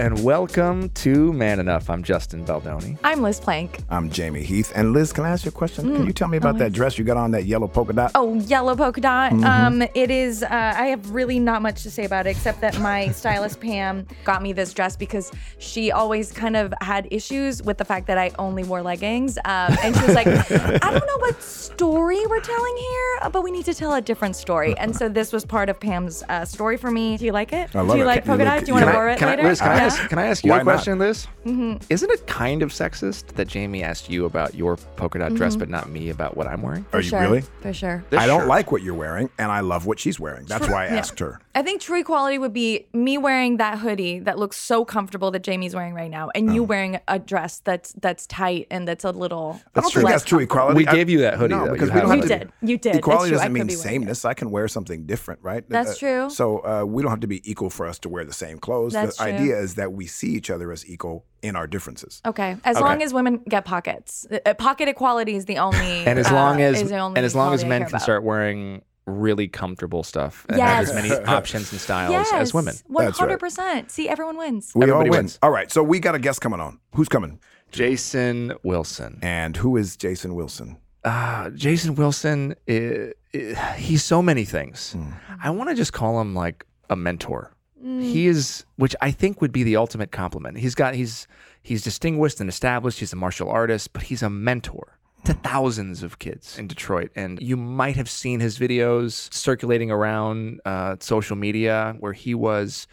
and welcome to Man Enough. I'm Justin Baldoni. I'm Liz Plank. I'm Jamie Heath. And Liz, can I ask you a question? Can you tell me about that dress you got on, that yellow polka dot? Oh, yellow polka dot. Um, it is. Uh, I have really not much to say about it except that my stylist Pam got me this dress because she always kind of had issues with the fact that I only wore leggings. Um, and she was like, "I don't know what story we're telling here, but we need to tell a different story." And so this was part of Pam's uh, story for me. Do you like it? I love Do you it. like Can polka you look- dot? Do you want to I- wear it later? I, Liz, can, I Yeah. Ask, can I ask you Why a not? question, Liz? Mm-hmm. Isn't it kind of sexist that Jamie asked you about your polka dot dress, mm-hmm. but not me about what I'm wearing? Are For you sure. really? For sure. This I don't shirt. like what you're wearing, and I love what she's wearing. That's why I Yeah. asked her. I think true equality would be me wearing that hoodie that looks so comfortable that Jamie's wearing right now, and you oh. wearing a dress that's that's tight and that's a little. I don't think less that's true comfortable. equality. We I- gave you that hoodie, No, though. because You we don't have have it. to. You did. You did. Equality true. I doesn't mean be wearing sameness. I can wear something different, right? That's uh, true. So uh, we don't have to be equal for us to wear the same clothes. That's the true. idea is that we see each other as equal in our differences. Okay, as Okay. long as women get pockets, Uh, pocket equality is the only. And as uh, long as is the only and as long as men can about. start wearing really comfortable stuff and have as many options and styles Yes, as women. one That's right. hundred percent. See, everyone wins. We Everybody all win. wins. All right, so we got a guest coming on. Who's coming? Jason Wilson. And who is Jason Wilson? uh, Jason Wilson, i i he's so many things. Hmm. I want to just call him like a mentor. He is, which I think would be the ultimate compliment. He's got, he's, he's distinguished and established. He's a martial artist, but he's a mentor to thousands of kids in Detroit. And you might have seen his videos circulating around uh, social media where he was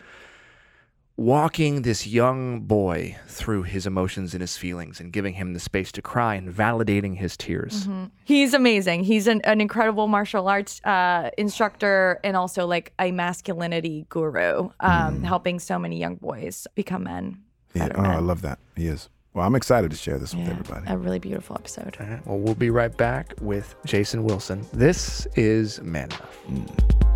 walking this young boy through his emotions and his feelings and giving him the space to cry and validating his tears. He's amazing. He's an, an incredible martial arts uh, instructor and also like a masculinity guru, um, helping so many young boys become men. Yeah, better oh, I love that. He is. Well, I'm excited to share this with everybody. a really beautiful episode. All right, well, we'll be right back with Jason Wilson. This is Man Enough.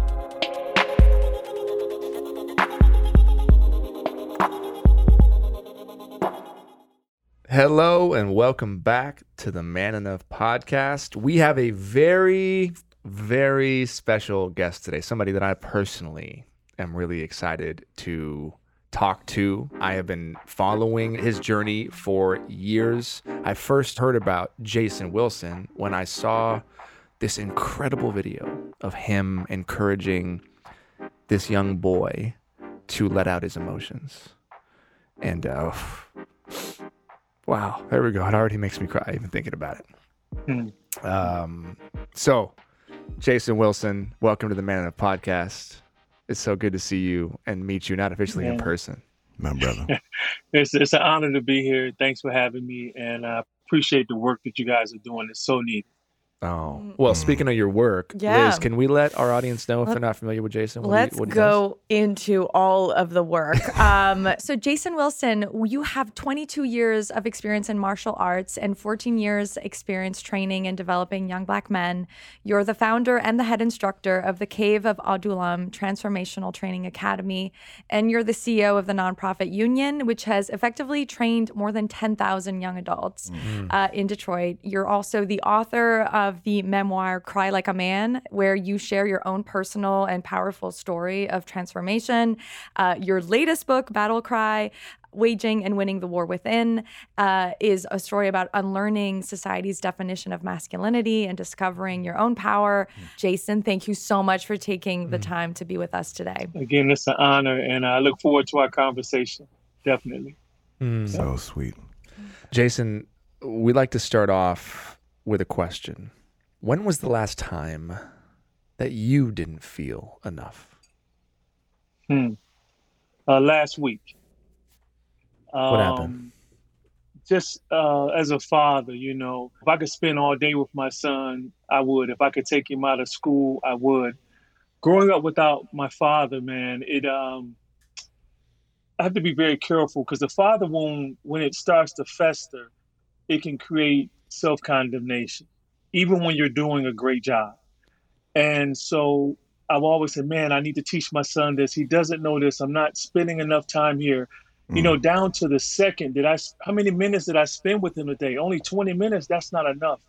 Hello and welcome back to the Man Enough podcast. We have a very, very special guest today, somebody that I personally am really excited to talk to. I have been following his journey for years. I first heard about Jason Wilson when I saw this incredible video of him encouraging this young boy to let out his emotions. And uh, wow, there we go. It already makes me cry even thinking about it. Um, so, Jason Wilson, welcome to the Man Enough podcast. It's so good to see you and meet you, not officially in person. My brother. It's it's an honor to be here. Thanks for having me, and I appreciate the work that you guys are doing. It's so needed. Oh, well, speaking of your work, Yeah. Liz, can we let our audience know if they're not familiar with Jason? what he- Let's what he does? go into all of the work. Um, so, Jason Wilson, you have 22 years of experience in martial arts and 14 years experience training and developing young black men. You're the founder and the head instructor of the Cave of Adullam Transformational Training Academy, and you're the CEO of the nonprofit Yunion, which has effectively trained more than 10,000 young adults uh, in Detroit. You're also the author of the memoir Cry Like a Man, where you share your own personal and powerful story of transformation. Uh, your latest book, Battle Cry, Waging and Winning the War Within, uh, is a story about unlearning society's definition of masculinity and discovering your own power. Jason, thank you so much for taking the time to be with us today. Again, it's an honor, and I look forward to our conversation. Definitely. So sweet. Jason, we like to start off with a question. When was the last time that you didn't feel enough? Hmm. Uh, last week. Um, happened? Just uh, as a father, you know, if I could spend all day with my son, I would. If I could take him out of school, I would. Growing up without my father, man, it um, I have to be very careful because the father wound, when it starts to fester, it can create self condemnation, even when you're doing a great job. And so I've always said, man, I need to teach my son this. He doesn't know this. I'm not spending enough time here. You know, mm. down to the second, did I, how many minutes did I spend with him a day? Only 20 minutes. That's not enough.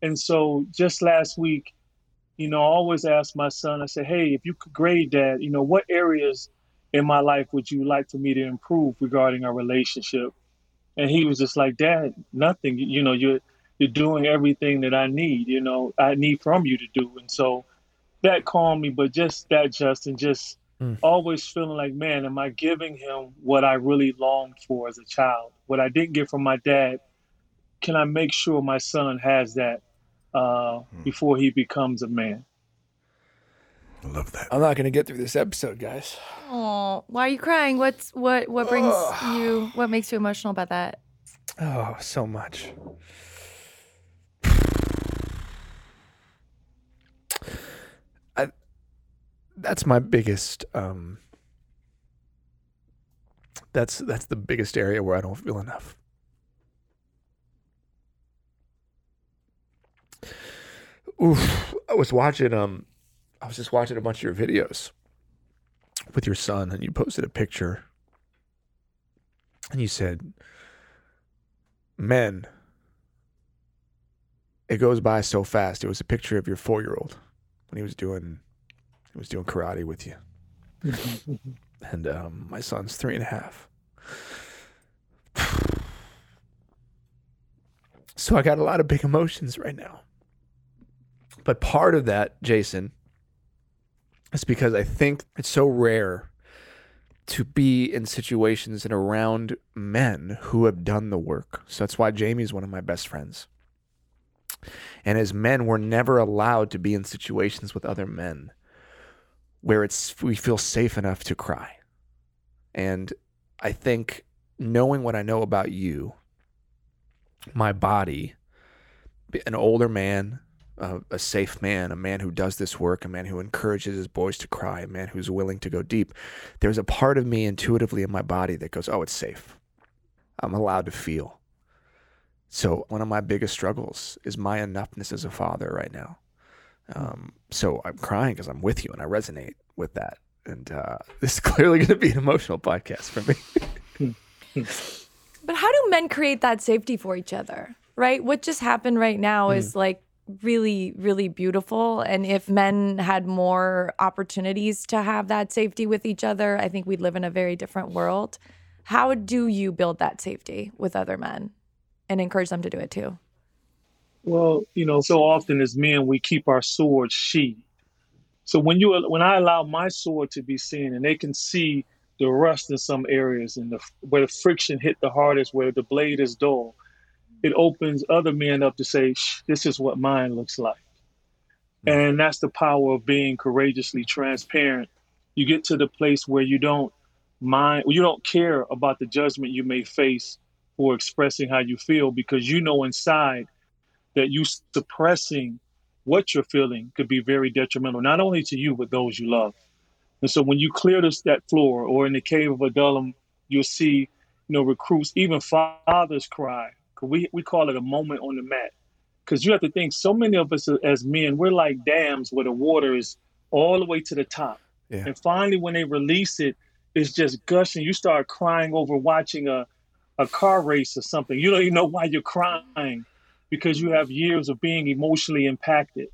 And so just last week, you know, I always ask my son, I say, hey, if you could grade that, you know, what areas in my life would you like for me to improve regarding our relationship? And he was just like, Dad, nothing. You know, you're you're doing everything that I need. You know, I need from you to do. And so that calmed me. But just that, Justin, just mm. always feeling like, man, am I giving him what I really longed for as a child? What I didn't get from my dad, can I make sure my son has that uh, mm. before he becomes a man? I love that. I'm not going to get through this episode, guys. Oh, why are you crying? What's what? What brings you? What makes you emotional about that? Oh, so much. That's my biggest. Um, that's that's the biggest area where I don't feel enough. Oof! I was watching um I was just watching a bunch of your videos with your son, and you posted a picture, and you said, "Men." It goes by so fast. It was a picture of your four-year-old when he was doing he was doing karate with you, and um, my son's three and a half. So I got a lot of big emotions right now. But part of that, Jason, is because I think it's so rare to be in situations and around men who have done the work. So that's why Jamie's one of my best friends. And as men, we're never allowed to be in situations with other men where it's we feel safe enough to cry. And I think knowing what I know about you, my body, an older man, a, a safe man, a man who does this work, a man who encourages his boys to cry, a man who's willing to go deep, there's a part of me intuitively in my body that goes, oh, it's safe. I'm allowed to feel. So one of my biggest struggles is my enoughness as a father right now. Um, so I'm crying because I'm with you and I resonate with that. And uh, this is clearly going to be an emotional podcast for me. but how do men create that safety for each other? Right? What just happened right now mm. is like really, really beautiful. And if men had more opportunities to have that safety with each other, I think we'd live in a very different world. How do you build that safety with other men and encourage them to do it too? Well, you know, so often as men, we keep our swords sheathed. So when you when I allow my sword to be seen, and they can see the rust in some areas, and the, where the friction hit the hardest, where the blade is dull, it opens other men up to say, this is what mine looks like. Mm-hmm. And that's the power of being courageously transparent. You get to the place where you don't mind, you don't care about the judgment you may face for expressing how you feel because you know inside that you suppressing what you're feeling could be very detrimental, not only to you, but those you love. And so when you clear this, that floor or in the cave of Adullam, you'll see, you know, recruits, even fathers cry we we call it a moment on the mat. Because you have to think, so many of us as men, we're like dams where the water is all the way to the top. Yeah. And finally, when they release it, it's just gushing. You start crying over watching a, a car race or something. You don't even know why you're crying because you have years of being emotionally impacted.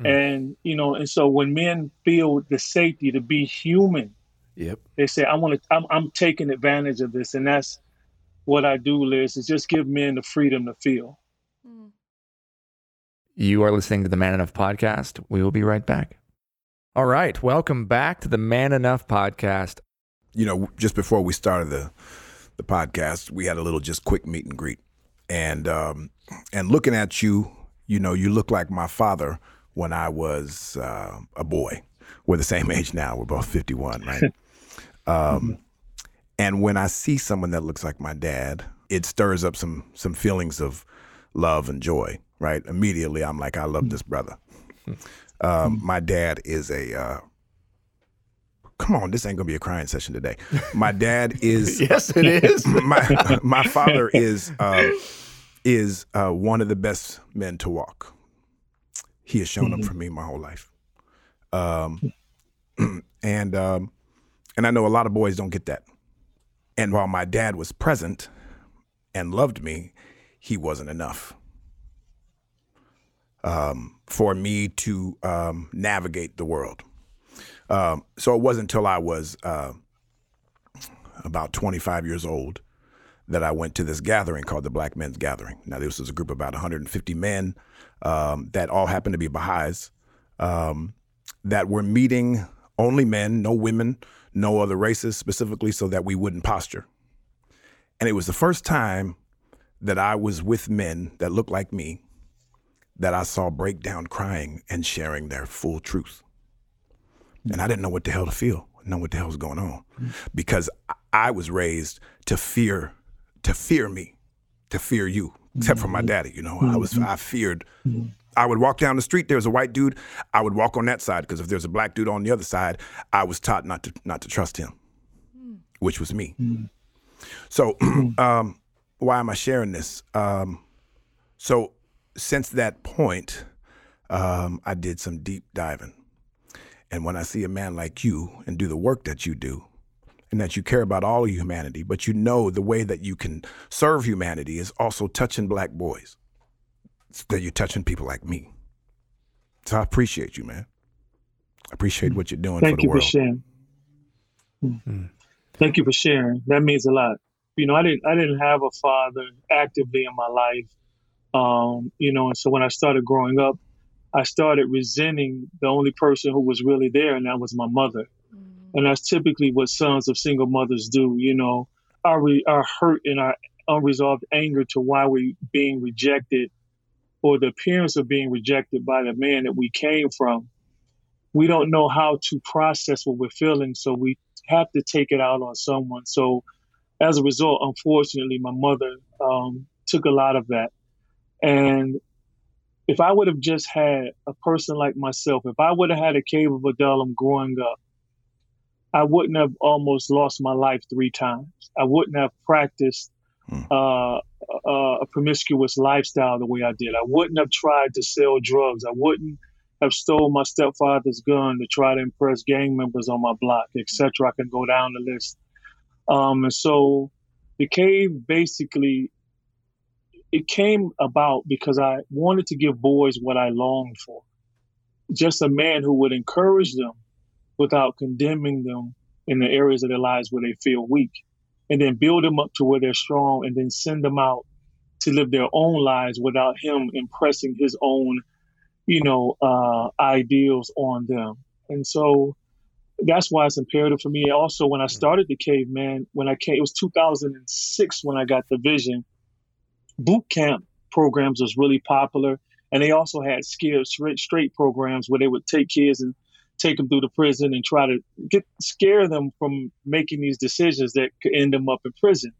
Mm. And, you know, and so when men feel the safety to be human, yep. they say, I want to, I'm, I'm taking advantage of this. And that's, what I do, Liz, is just give men the freedom to feel. Hmm. You are listening to the Man Enough podcast. We will be right back. All right. Welcome back to the Man Enough podcast. You know, just before we started the the podcast, we had a little just quick meet and greet. And um and looking at you, you know, you look like my father when I was uh, a boy. We're the same age now. We're both 51, right? um and when I see someone that looks like my dad, it stirs up some some feelings of love and joy. Right? Immediately, I'm like, I love this brother. Um, my dad is a. Uh, come on, this ain't gonna be a crying session today. My dad is. yes, it is. my my father is uh, is uh, one of the best men to walk. He has shown mm-hmm. up for me my whole life, um, and um, and I know a lot of boys don't get that. And while my dad was present and loved me, he wasn't enough um, for me to um, navigate the world. Um, so it wasn't until I was uh, about 25 years old, that I went to this gathering called the Black Men's Gathering. Now, this was a group of about 150 men um, that all happened to be Baha'is um, that were meeting only men, no women, no other races specifically, so that we wouldn't posture. And it was the first time that I was with men that looked like me that I saw break down crying and sharing their full truth. And I didn't know what the hell to feel, know what the hell was going on, because I was raised to fear, to fear me, to fear you, except for my daddy. You know, I was I feared. I would walk down the street. There was a white dude. I would walk on that side because if there's a black dude on the other side, I was taught not to not to trust him, which was me. So, um, why am I sharing this? Um, so, since that point, um, I did some deep diving. And when I see a man like you and do the work that you do, and that you care about all of humanity, but you know the way that you can serve humanity is also touching black boys, that you're touching people like me. So I appreciate you, man. I appreciate what you're doing Thank for the you world. for sharing. Mm. Thank you for sharing. That means a lot. You know, I didn't I didn't have a father actively in my life. Um, you know, and so when I started growing up, I started resenting the only person who was really there, and that was my mother. And that's typically what sons of single mothers do. You know, our our hurt and our unresolved anger to why we're being rejected, or the appearance of being rejected by the man that we came from. We don't know how to process what we're feeling, so we have to take it out on someone. So, as a result, unfortunately, my mother um, took a lot of that. And if I would have just had a person like myself, if I would have had a cave of Adullam growing up, I wouldn't have almost lost my life three times. I wouldn't have practiced uh, uh, a promiscuous lifestyle the way I did. I wouldn't have tried to sell drugs. I wouldn't have stole my stepfather's gun to try to impress gang members on my block, etc. I can go down the list. Um, and so the cave basically it came about because I wanted to give boys what I longed for. Just a man who would encourage them without condemning them in the areas of their lives where they feel weak, and then build them up to where they're strong, and then send them out to live their own lives without him impressing his own, you know, uh, ideals on them. And so that's why it's imperative for me. Also, when I started the caveman, when I came, it was 2006 when I got the vision. Boot camp programs was really popular, and they also had skills straight, straight programs where they would take kids and take them through the prison and try to get scare them from making these decisions that could end them up in prison.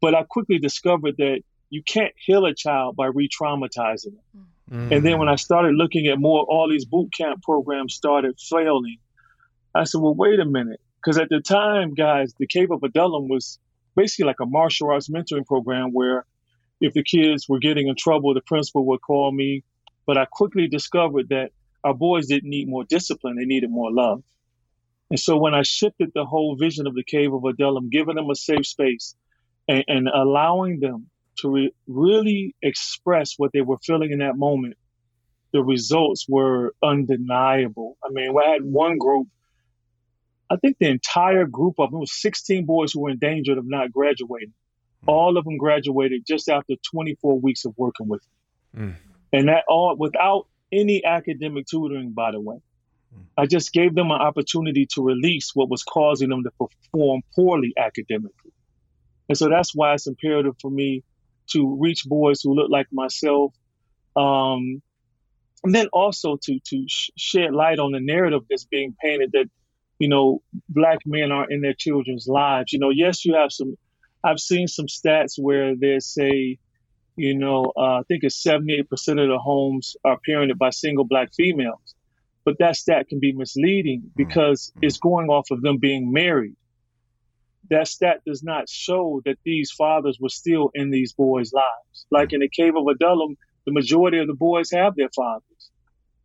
But I quickly discovered that you can't heal a child by re-traumatizing them. Mm. And then when I started looking at more, all these boot camp programs started failing. I said, well, wait a minute. Because at the time, guys, the Cave of Adullam was basically like a martial arts mentoring program where if the kids were getting in trouble, the principal would call me. But I quickly discovered that our boys didn't need more discipline, they needed more love. And so when I shifted the whole vision of the Cave of Adullam, giving them a safe space and, and allowing them to re- really express what they were feeling in that moment, the results were undeniable. I mean, I had one group, I think the entire group of them, it was 16 boys who were in danger of not graduating. All of them graduated just after 24 weeks of working with me. Mm. And that all without any academic tutoring, by the way. I just gave them an opportunity to release what was causing them to perform poorly academically. And so that's why it's imperative for me to reach boys who look like myself. Um, and then also to, to sh- shed light on the narrative that's being painted that, you know, black men are in their children's lives. You know, yes, you have some, I've seen some stats where they say, you know, uh, I think it's 78% of the homes are parented by single black females. But that stat can be misleading because it's going off of them being married. That stat does not show that these fathers were still in these boys' lives. Like in the cave of Adullam, the majority of the boys have their fathers.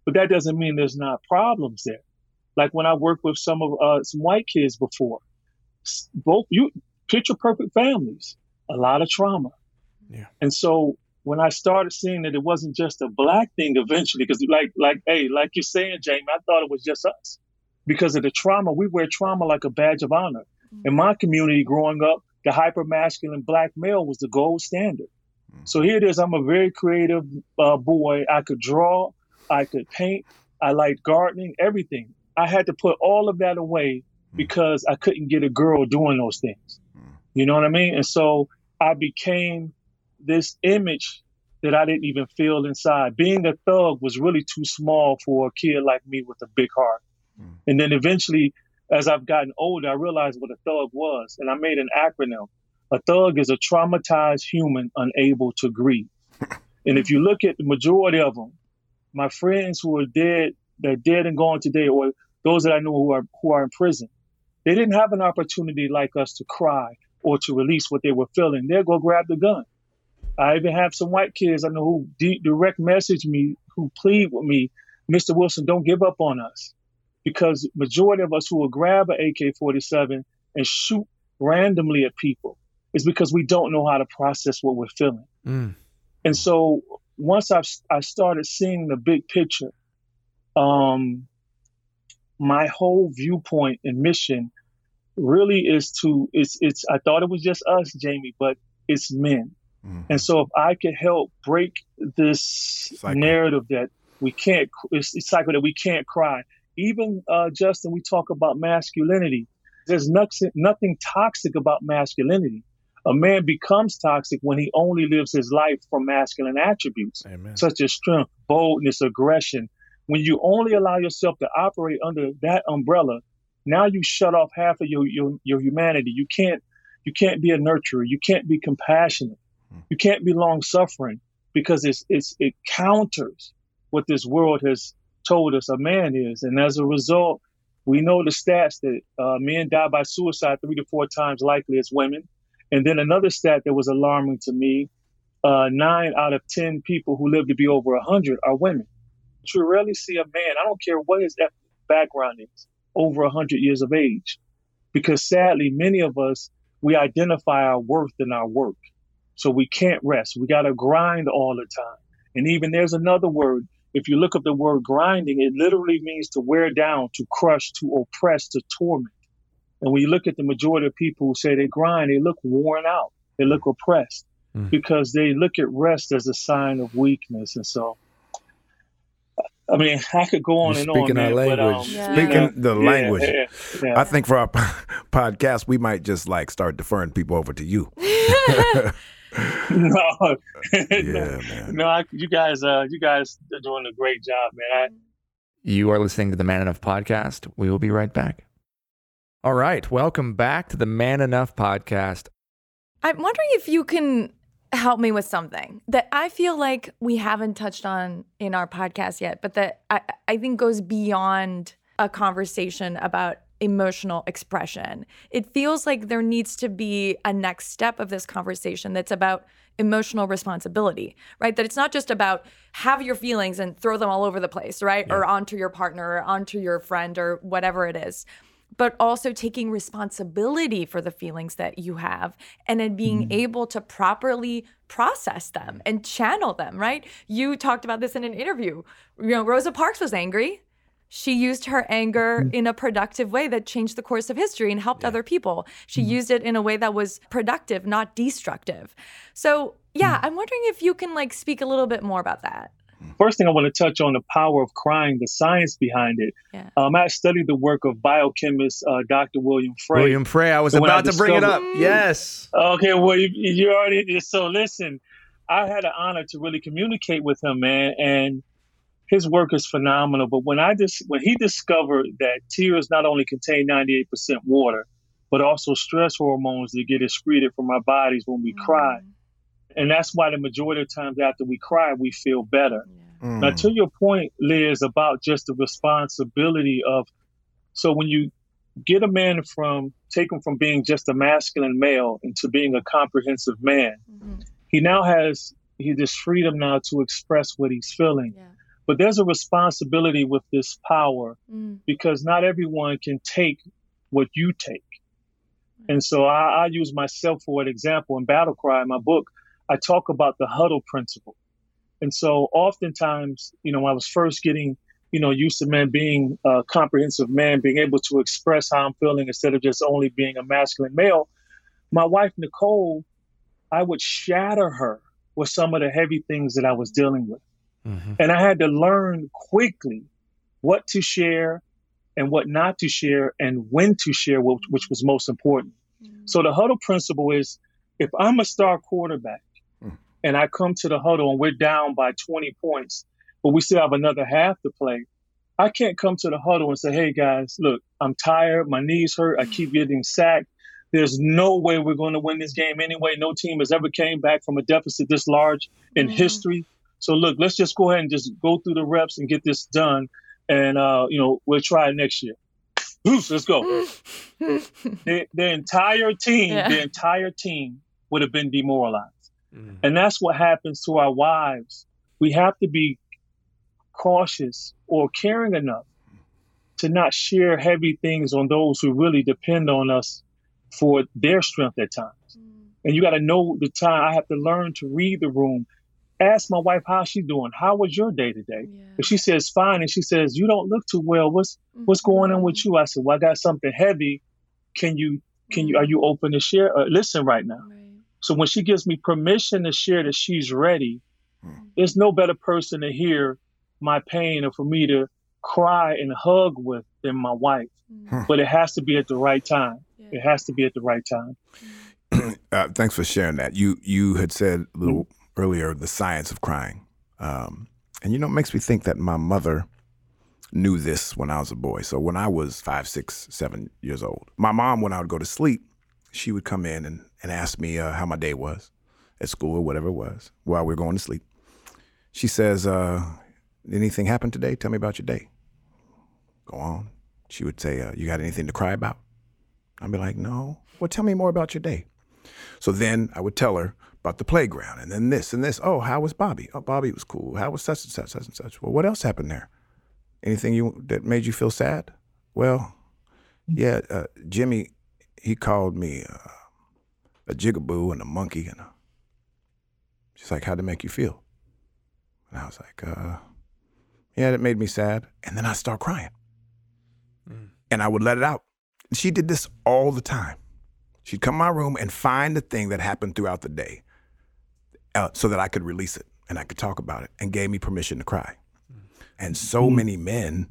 But that doesn't mean there's not problems there. Like when I worked with some of uh, some white kids before, both you picture perfect families, a lot of trauma. Yeah. And so when I started seeing that it wasn't just a black thing eventually, because like like hey, like you're saying, Jamie, I thought it was just us. Because of the trauma, we wear trauma like a badge of honor. Mm-hmm. In my community growing up, the hyper masculine black male was the gold standard. Mm. So here it is. I'm a very creative uh, boy. I could draw, I could paint, I liked gardening, everything. I had to put all of that away mm. because I couldn't get a girl doing those things. Mm. You know what I mean? And so I became this image that I didn't even feel inside. Being a thug was really too small for a kid like me with a big heart. Mm. And then eventually, as I've gotten older, I realized what a thug was, and I made an acronym. A thug is a traumatized human unable to grieve. And if you look at the majority of them, my friends who are dead, they're dead and gone today, or those that I know who are who are in prison, they didn't have an opportunity like us to cry or to release what they were feeling. They'll go grab the gun. I even have some white kids I know who de- direct message me, who plead with me, Mr. Wilson, don't give up on us, because majority of us who will grab an AK-47 and shoot randomly at people is because we don't know how to process what we're feeling. Mm. And so once I've, I started seeing the big picture, um, my whole viewpoint and mission really is to it's it's I thought it was just us, Jamie, but it's men. Mhm. And so if I could help break this Cycle. narrative that we can't it's, it's cycle that we can't cry. Even uh, Justin, we talk about masculinity. There's nothing nothing toxic about masculinity. A man becomes toxic when he only lives his life from masculine attributes Amen. such as strength, boldness, aggression. When you only allow yourself to operate under that umbrella, now you shut off half of your, your, your humanity. You can't you can't be a nurturer. You can't be compassionate. You can't be long suffering because it's it's it counters what this world has told us a man is. And as a result, we know the stats that uh, men die by suicide three to four times likely as women. And then another stat that was alarming to me uh, nine out of 10 people who live to be over 100 are women. You rarely see a man, I don't care what his ethnic background is, over 100 years of age. Because sadly, many of us, we identify our worth in our work. So we can't rest. We got to grind all the time. And even there's another word. If you look up the word grinding, it literally means to wear down, to crush, to oppress, to torment. And when you look at the majority of people who say they grind, they look worn out. They look oppressed Mm. because they look at rest as a sign of weakness. And so, I mean, I could go on You're and on, speaking our man, but, um. Yeah. Speaking yeah, the yeah, language. yeah, yeah. I think for our podcast, we might just like start deferring people over to you. no, Yeah, man. no, I, you guys, uh, you guys are doing a great job, man. You are listening to the Man Enough podcast. We will be right back. All right. Welcome back to the Man Enough podcast. I'm wondering if you can help me with something that I feel like we haven't touched on in our podcast yet, but that I, I think goes beyond a conversation about emotional expression. It feels like there needs to be a next step of this conversation that's about emotional responsibility, right? That it's not just about have your feelings and throw them all over the place, right? Or onto your partner or onto your friend or whatever it is but also taking responsibility for the feelings that you have and then being mm. able to properly process them and channel them, right? You talked about this in an interview. You know, Rosa Parks was angry. She used her anger in a productive way that changed the course of history and helped other people. She used it in a way that was productive, not destructive. So, yeah, I'm wondering if you can like speak a little bit more about that. First thing I want to touch on the power of crying, the science behind it. Yeah. Um, I studied the work of biochemist uh, Dr. William Frey. William Frey, I was So when I about to bring it up. discovered- Yes. Okay, well, you, you already. So listen, I had an honor to really communicate with him, man, and his work is phenomenal. But when I dis- when he discovered that tears not only contain 98% water, but also stress hormones that get excreted from our bodies when we cry, and that's why the majority of times after we cry, we feel better. Mm. Now, to your point, Liz, about just the responsibility of, so when you get a man from, take him from being just a masculine male into being a comprehensive man, Mhm. he now has he this freedom now to express what he's feeling. Yeah. But there's a responsibility with this power Mm. because not everyone can take what you take. And so I, I use myself for an example in Battle Cry, in my book, I talk about the huddle principle. And so oftentimes, you know, when I was first getting, you know, used to men being a comprehensive man, being able to express how I'm feeling instead of just only being a masculine male. My wife, Nicole, I would shatter her with some of the heavy things that I was dealing with. Mm-hmm. And I had to learn quickly what to share and what not to share and when to share, which, which was most important. Mm-hmm. So the huddle principle is if I'm a star quarterback mm-hmm. and I come to the huddle and we're down by 20 points, but we still have another half to play, I can't come to the huddle and say, hey guys, look, I'm tired, my knees hurt, I keep getting sacked. There's no way we're going to win this game anyway. No team has ever came back from a deficit this large in mm-hmm. history. So look, let's just go ahead and just go through the reps and get this done, and uh, you know we'll try it next year. let's go. the, the, entire team, yeah. the entire team would have been demoralized, mm. and that's what happens to our wives. We have to be cautious or caring enough to not share heavy things on those who really depend on us for their strength at times. Mm. And you got to know the time. I have to learn to read the room. Ask my wife how she's doing. How was your day today? Yeah. If she says fine, and she says you don't look too well, what's mm-hmm. what's going on with you? I said, well, I got something heavy. Can you can mm-hmm. you are you open to share? Uh, listen right now. Right. So when she gives me permission to share that she's ready, mm. there's no better person to hear my pain or for me to cry and hug with than my wife. Mm. But it has to be at the right time. Yeah. It has to be at the right time. uh, thanks for sharing that. You you had said a little mm-hmm. Earlier the science of crying, um, and you know it makes me think that my mother knew this when I was a boy. So when I was five, six, seven years old, my mom, when I would go to sleep, she would come in and, and ask me uh, how my day was at school or whatever it was while we were going to sleep. She says, uh, "Anything happened today? Tell me about your day." Go on. She would say, uh, "You got anything to cry about?" I'd be like, "No." Well, tell me more about your day. So then I would tell her about the playground and then this and this. Oh, how was Bobby? Oh, Bobby was cool. How was such and such, such and such? Well, what else happened there? Anything you that made you feel sad? Well, yeah, uh, Jimmy, he called me uh, a jigaboo and a monkey and a. She's like, how'd it make you feel? And I was like, uh, yeah, it made me sad. And then I start crying. Mm. And I would let it out. She did this all the time. She'd come to my room and find the thing that happened throughout the day uh, so that I could release it and I could talk about it and gave me permission to cry. And so mm-hmm. many men,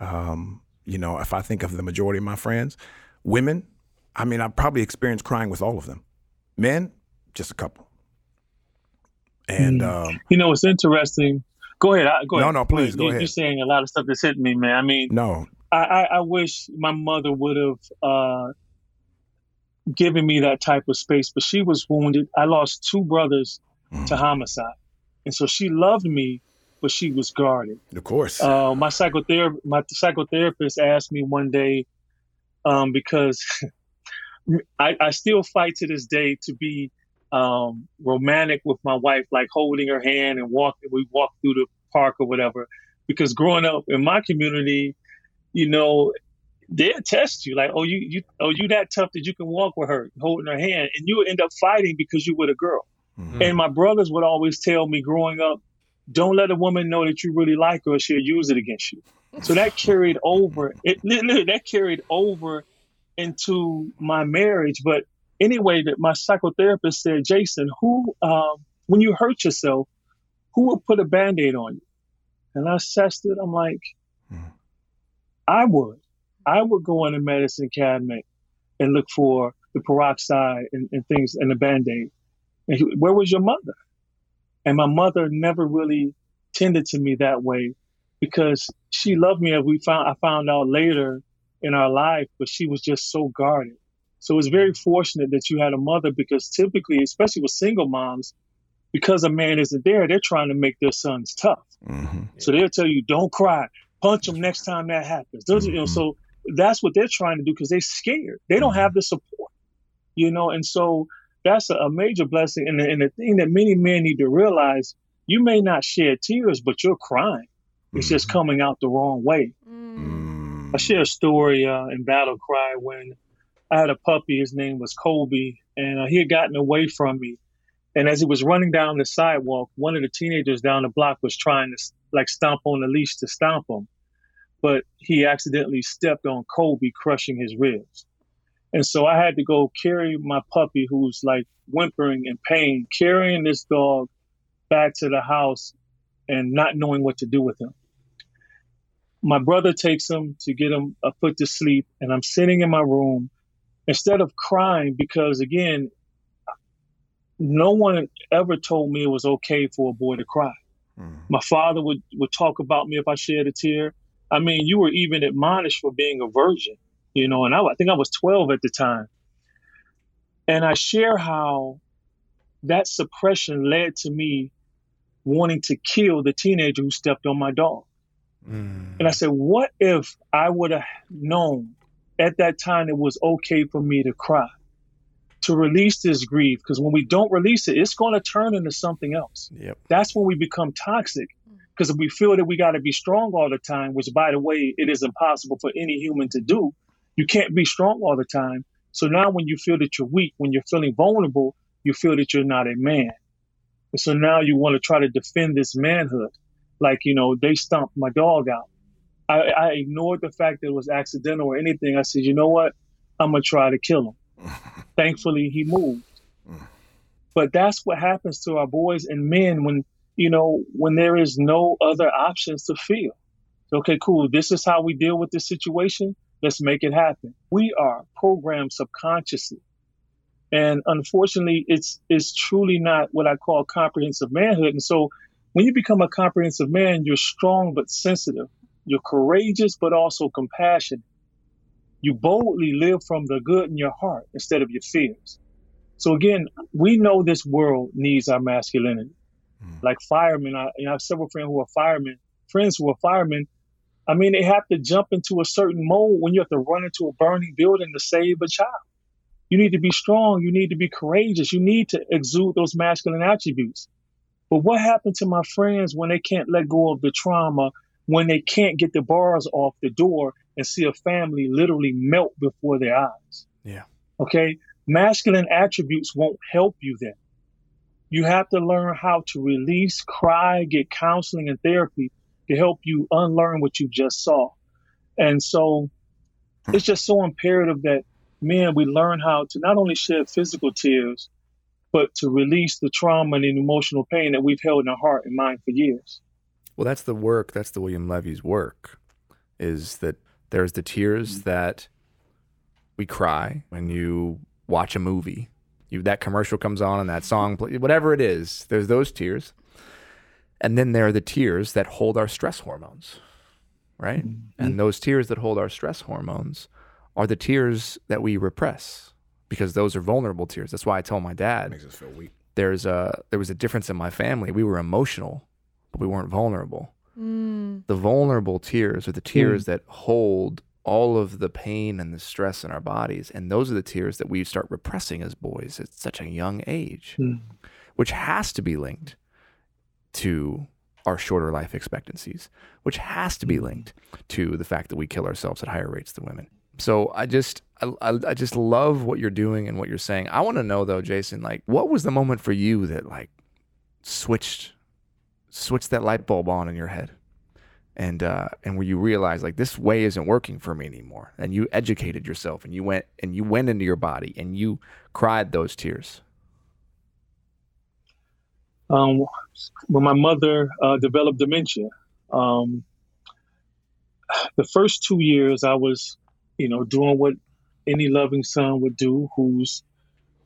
um, you know, if I think of the majority of my friends, women, I mean, I've probably experienced crying with all of them. Men, just a couple. And, mm. um, you know, it's interesting. Go ahead. I, go no, ahead. no, please go you, ahead. You're saying a lot of stuff that's hitting me, man. I mean, no, I, I, I wish my mother would have uh, giving me that type of space. But she was wounded. I lost two brothers to homicide, and so she loved me, but she was guarded. Of course. Uh, my psychotherapist, my psychotherapist asked me one day, um, because I, I, still fight to this day to be um, romantic with my wife, like holding her hand and walking. We walk through the park or whatever. Because growing up in my community, you know, they'll test you like, oh, you, you, oh, you that tough that you can walk with her, holding her hand, and you end up fighting because you were a girl. Mm-hmm. And my brothers would always tell me growing up, don't let a woman know that you really like her, she'll use it against you. So that carried over. It that carried over into my marriage. But anyway, that my psychotherapist said, Jason, who, um, when you hurt yourself, who would put a band-aid on you? And I assessed it. I'm like, mm-hmm. I would. I would go in the medicine cabinet and look for the peroxide and, and things and the band-aid. He, where was your mother? And my mother never really tended to me that way because she loved me as we found I found out later in our life, but she was just so guarded. So it's very fortunate that you had a mother because typically, especially with single moms, because a man isn't there, they're trying to make their sons tough. Mm-hmm. So they'll tell you, "Don't cry, punch them next time that happens." Those, mm-hmm. you know, so that's what they're trying to do because they're scared. They don't have mm-hmm. the support, you know, and so that's a, a major blessing. And the, and the thing that many men need to realize, you may not shed tears, but you're crying. It's mm-hmm. just coming out the wrong way. Mm. I share a story uh, in Battle Cry when I had a puppy. His name was Kobe, and uh, he had gotten away from me. And as he was running down the sidewalk, one of the teenagers down the block was trying to like stomp on the leash to stomp him, but he accidentally stepped on Kobe, crushing his ribs. And so I had to go carry my puppy, who's like whimpering in pain, carrying this dog back to the house and not knowing what to do with him. My brother takes him to get him uh, put to sleep, and I'm sitting in my room instead of crying because, again, no one ever told me it was okay for a boy to cry. Mm. My father would, would talk about me if I shed a tear. I mean, you were even admonished for being a virgin, you know, and I, I think I was 12 at the time. And I share how that suppression led to me wanting to kill the teenager who stepped on my dog. Mm. And I said, what if I would have known at that time it was okay for me to cry, to release this grief? Because when we don't release it, it's going to turn into something else. Yep. That's when we become toxic. Because if we feel that we got to be strong all the time, which by the way, it is impossible for any human to do, you can't be strong all the time. So now when you feel that you're weak, when you're feeling vulnerable, you feel that you're not a man. And so now you want to try to defend this manhood. Like, you know, they stomped my dog out. I, I ignored the fact that it was accidental or anything. I said, you know what? I'm going to try to kill him. Thankfully, he moved. But that's what happens to our boys and men when, you know, when there is no other options to feel. Okay, cool. This is how we deal with this situation. Let's make it happen. We are programmed subconsciously and unfortunately, it's it's truly not what I call comprehensive manhood. And so when you become a comprehensive man, you're strong but sensitive. You're courageous but also compassionate. You boldly live from the good in your heart instead of your fears. So again, we know this world needs our masculinity. Mm. Like firemen, I, I have several friends who are firemen, friends who are firemen. I mean, they have to jump into a certain mode when you have to run into a burning building to save a child. You need to be strong. You need to be courageous. You need to exude those masculine attributes. But what happened to my friends when they can't let go of the trauma, when they can't get the bars off the door and see a family literally melt before their eyes? Yeah. Okay. Masculine attributes won't help you then. You have to learn how to release, cry, get counseling and therapy to help you unlearn what you just saw. And so it's just so imperative that men, we learn how to not only shed physical tears, but to release the trauma and the emotional pain that we've held in our heart and mind for years. Well, that's the work. That's the William Levy's work. Is that there's the tears mm-hmm. that we cry when you watch a movie. You that commercial comes on and that song, whatever it is. There's those tears, and then there are the tears that hold our stress hormones, right? Mm-hmm. And those tears that hold our stress hormones are the tears that we repress because those are vulnerable tears. That's why I tell my dad. Makes us feel weak. There's a there was a difference in my family. We were emotional, but we weren't vulnerable. Mm. The vulnerable tears are the tears mm. that hold all of the pain and the stress in our bodies, and those are the tears that we start repressing as boys at such a young age, mm. which has to be linked to our shorter life expectancies, which has to be linked to the fact that we kill ourselves at higher rates than women. So I just I, I just love what you're doing and what you're saying. I want to know though, Jason, like what was the moment for you that like switched switched that light bulb on in your head? And uh, and where you realized like this way isn't working for me anymore, and you educated yourself, and you went and you went into your body, and you cried those tears. Um, when my mother uh, developed dementia, um, the first two years I was you know, doing what any loving son would do who's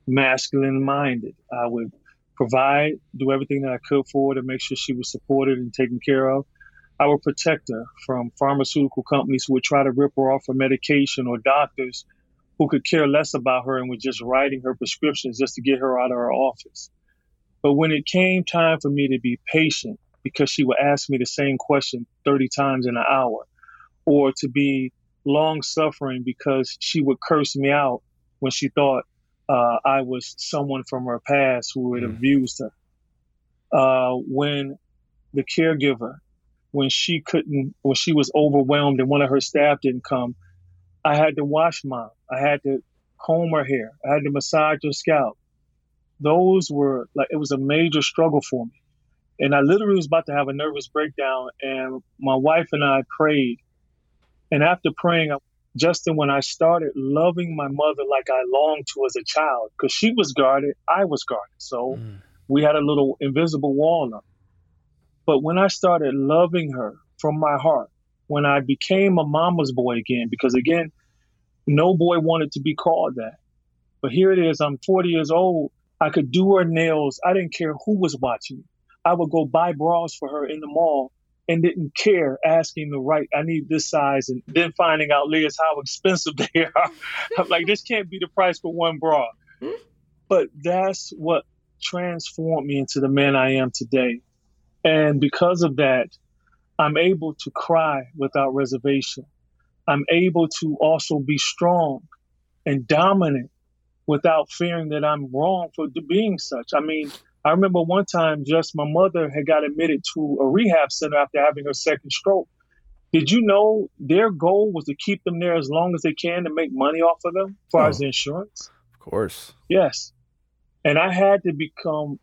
masculine minded. I would provide, do everything that I could for her to make sure she was supported and taken care of. I would protect her from pharmaceutical companies who would try to rip her off for medication or doctors who could care less about her and were just writing her prescriptions just to get her out of her office. But when it came time for me to be patient, because she would ask me the same question 30 times in an hour, or to be long suffering because she would curse me out when she thought uh, I was someone from her past who had mm. abused her. Uh, when the caregiver, when she couldn't, when she was overwhelmed and one of her staff didn't come, I had to wash mom. I had to comb her hair. I had to massage her scalp. Those were like, it was a major struggle for me. And I literally was about to have a nervous breakdown, and my wife and I prayed. And after praying, Justin, when I started loving my mother like I longed to as a child, because she was guarded, I was guarded. So mm. we had a little invisible wall up. But when I started loving her from my heart, when I became a mama's boy again, because again, no boy wanted to be called that. But here it is, I'm 40 years old. I could do her nails. I didn't care who was watching. I would go buy bras for her in the mall and didn't care asking the right, I need this size, and then finding out later how expensive they are. I'm like, this can't be the price for one bra. Hmm? But that's what transformed me into the man I am today. And because of that, I'm able to cry without reservation. I'm able to also be strong and dominant without fearing that I'm wrong for being such. I mean, I remember one time just my mother had got admitted to a rehab center after having her second stroke. Did you know their goal was to keep them there as long as they can to make money off of them as far oh, as insurance? Of course. Yes. And I had to become,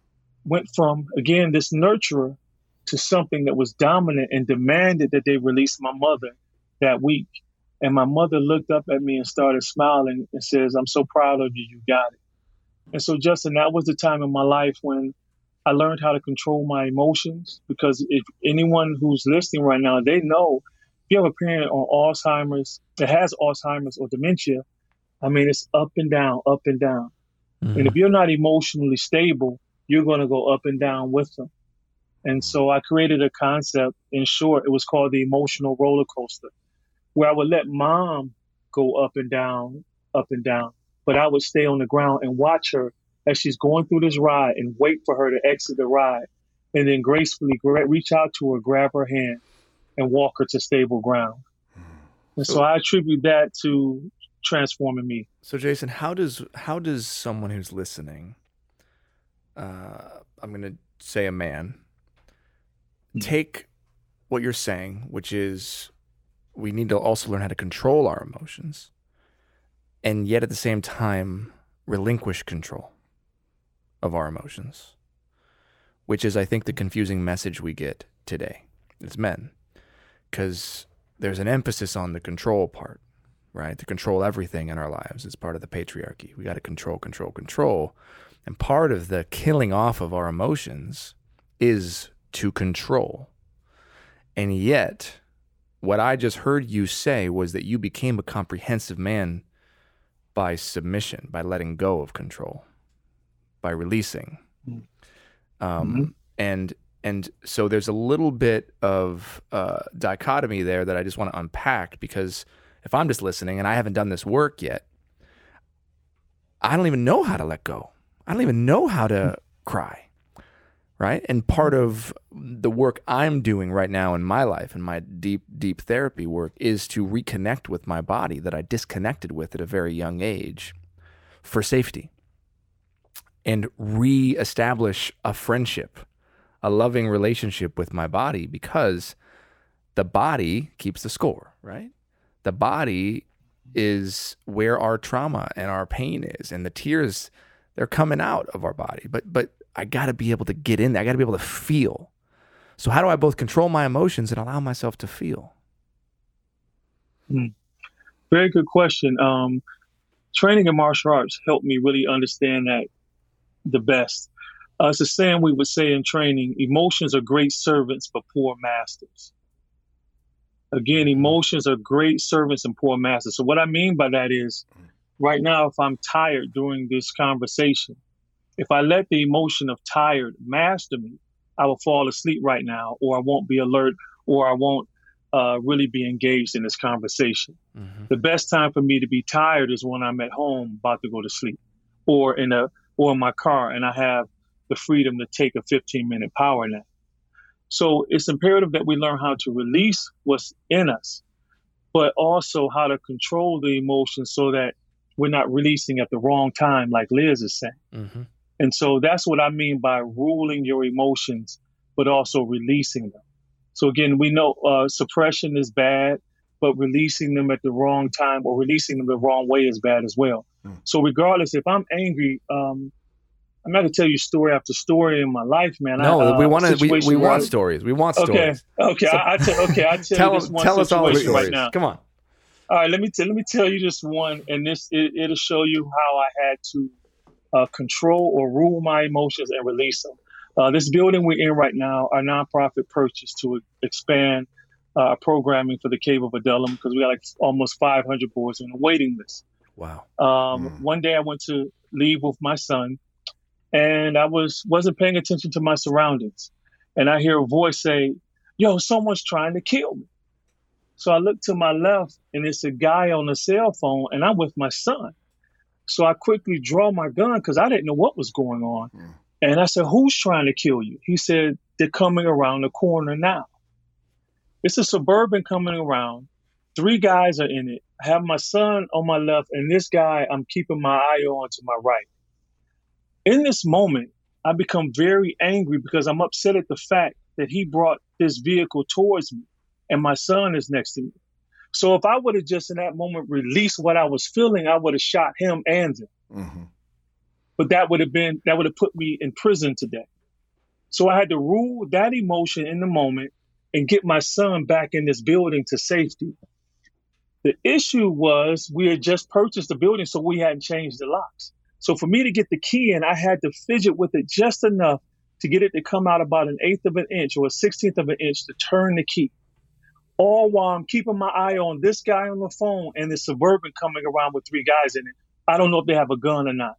went from, again, this nurturer to something that was dominant and demanded that they release my mother that week. And my mother looked up at me and started smiling and says, I'm so proud of you. You got it. And so, Justin, that was the time in my life when I learned how to control my emotions. Because if anyone who's listening right now, they know if you have a parent on Alzheimer's that has Alzheimer's or dementia, I mean, it's up and down, up and down. Mm-hmm. And if you're not emotionally stable, you're going to go up and down with them. And so I created a concept. In short, it was called the emotional roller coaster, where I would let mom go up and down, up and down but I would stay on the ground and watch her as she's going through this ride and wait for her to exit the ride and then gracefully reach out to her, grab her hand, and walk her to stable ground. And so, I attribute that to transforming me. So Jason, how does how does someone who's listening, uh, I'm going to say a man, mm-hmm. take what you're saying, which is we need to also learn how to control our emotions and yet at the same time relinquish control of our emotions, which is, I think, the confusing message we get today as men, because there's an emphasis on the control part, right? To control everything in our lives is part of the patriarchy. We got to control, control, control. And part of the killing off of our emotions is to control. And yet, what I just heard you say was that you became a comprehensive man by submission, by letting go of control, by releasing. Mm. Um, mm-hmm. And and so there's a little bit of uh, dichotomy there that I just want to unpack because if I'm just listening and I haven't done this work yet, I don't even know how to let go. I don't even know how to mm. cry right? And part of the work I'm doing right now in my life and my deep, deep therapy work is to reconnect with my body that I disconnected with at a very young age for safety and reestablish a friendship, a loving relationship with my body because the body keeps the score, right? The body is where our trauma and our pain is and the tears they're coming out of our body. But but I got to be able to get in there. I got to be able to feel. So how do I both control my emotions and allow myself to feel? Hmm. Very good question. Um, training in martial arts helped me really understand that the best. Uh, it's a saying we would say in training: emotions are great servants but poor masters. Again, emotions are great servants and poor masters. So what I mean by that is, right now, if I'm tired during this conversation, if I let the emotion of tired master me, I will fall asleep right now, or I won't be alert, or I won't uh, really be engaged in this conversation. Mm-hmm. The best time for me to be tired is when I'm at home about to go to sleep, or in a or in my car, and I have the freedom to take a 15 minute power nap. So it's imperative that we learn how to release what's in us, but also how to control the emotions so that we're not releasing at the wrong time, like Liz is saying. Mm-hmm. And so that's what I mean by ruling your emotions, but also releasing them. So again, we know uh, suppression is bad, but releasing them at the wrong time or releasing them the wrong way is bad as well. Mm. So regardless, if I'm angry, um, I'm not gonna tell you story after story in my life, man. No, I, uh, we want to. We, want stories. We want Okay, stories. okay, So- I, I tell, okay. I tell, Tell, you this one tell us all the stories. right now. Come on. All right, let me t- let me tell you this one, and this it, it'll show you how I had to uh, control or rule my emotions and release them. Uh, this building we're in right now, our nonprofit purchased to expand uh, programming for the Cave of Adullam because we got like almost 500 boys on the waiting list. Wow. Um, Mm. One day I went to leave with my son, and I was wasn't paying attention to my surroundings, and I hear a voice say, "Yo, someone's trying to kill me." So I look to my left, and it's a guy on a cell phone, and I'm with my son. So I quickly draw my gun because I didn't know what was going on, Mm. and I said, "Who's trying to kill you?" He said, "They're coming around the corner now." It's a suburban coming around. Three guys are in it. I have my son on my left, and this guy I'm keeping my eye on to my right. In this moment, I become very angry because I'm upset at the fact that he brought this vehicle towards me, and my son is next to me. So if I would have just in that moment released what I was feeling, I would have shot him and him. hmm But that would have been that would have put me in prison today. So I had to rule that emotion in the moment and get my son back in this building to safety. The issue was we had just purchased the building, so we hadn't changed the locks. So for me to get the key in, I had to fidget with it just enough to get it to come out about an eighth of an inch or a sixteenth of an inch to turn the key. All while I'm keeping my eye on this guy on the phone and the suburban coming around with three guys in it. I don't know if they have a gun or not.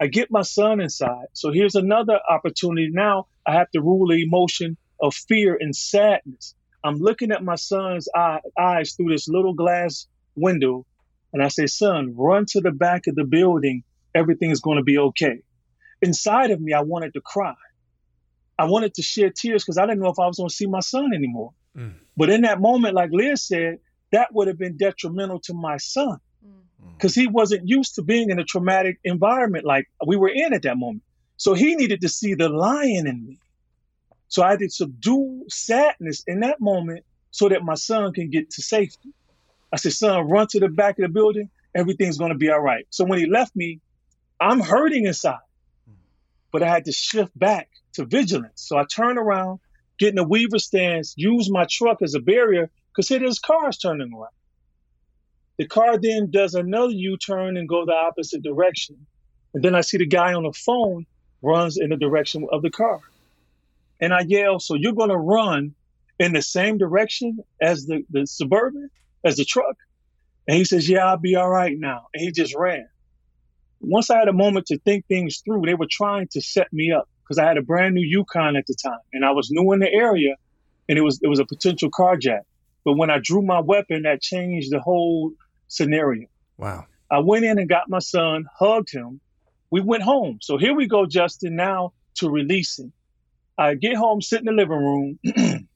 I get my son inside. So here's another opportunity. Now I have to rule the emotion of fear and sadness. I'm looking at my son's eye, eyes through this little glass window, and I say, Son, run to the back of the building. Everything's going to be okay. Inside of me, I wanted to cry. I wanted to shed tears because I didn't know if I was going to see my son anymore. Mm. But in that moment, like Liz said, that would have been detrimental to my son mm. Mm. because he wasn't used to being in a traumatic environment like we were in at that moment. So he needed to see the lion in me. So I had to subdue sadness in that moment so that my son can get to safety. I said, son, run to the back of the building. Everything's going to be all right. So when he left me, I'm hurting inside, mm. but I had to shift back to vigilance. So I turned around, get in the weaver stance, use my truck as a barrier because here there's cars turning around. The car then does another U-turn and go the opposite direction. And then I see the guy on the phone runs in the direction of the car. And I yell, so you're going to run in the same direction as the, the suburban, as the truck? And he says, yeah, I'll be all right now. And he just ran. Once I had a moment to think things through, they were trying to set me up because I had a brand new Yukon at the time and I was new in the area and it was, it was a potential carjack. But when I drew my weapon, that changed the whole scenario. Wow. I went in and got my son, hugged him. We went home. So here we go, Justin, now to releasing. I get home, sit in the living room,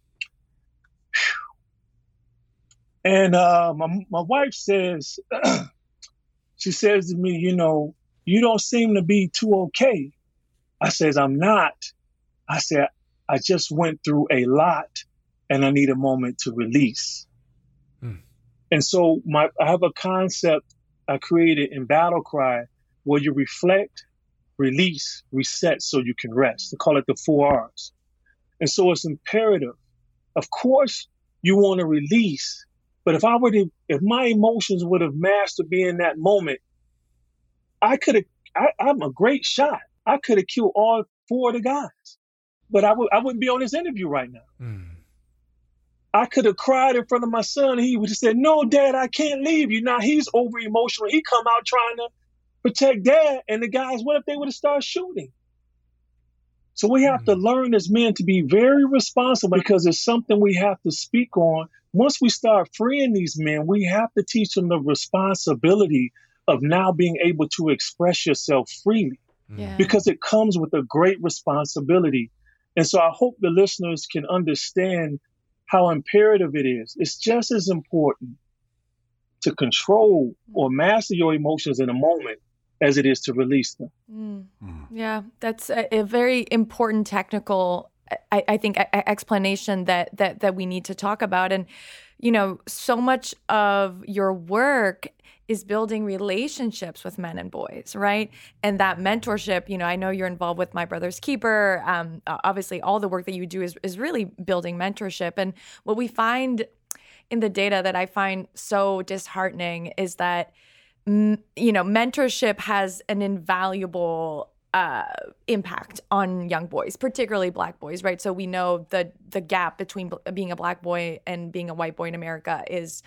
and uh, my, my wife says, she says to me, you know, you don't seem to be too okay. I says, I'm not. I said, I just went through a lot and I need a moment to release. Hmm. And so my I have a concept I created in Battle Cry where you reflect, release, reset so you can rest. They call it the four R's. And so it's imperative. Of course, you want to release, but if I were to, if my emotions would have mastered me in that moment, I could have, I'm a great shot. I could have killed all four of the guys, but I would, I wouldn't be on this interview right now. Mm. I could have cried in front of my son. He would have said, "No, Dad, I can't leave you." Now he's over emotional. He come out trying to protect Dad, and the guys. What if they would have started shooting? So we have to learn as men to be very responsible because it's something we have to speak on. Once we start freeing these men, we have to teach them the responsibility of now being able to express yourself freely Yeah. because it comes with a great responsibility. And so I hope the listeners can understand how imperative it is. It's just as important to control or master your emotions in a moment as it is to release them. Mm. Mm. Yeah, that's a, a very important technical I, I think explanation that that that we need to talk about and you know so much of your work is building relationships with men and boys, right? And that mentorship, you know, I know you're involved with My Brother's Keeper. Um, obviously, all the work that you do is, is really building mentorship. And what we find in the data that I find so disheartening is that, you know, mentorship has an invaluable uh, impact on young boys, particularly black boys, right? So we know the the gap between being a black boy and being a white boy in America is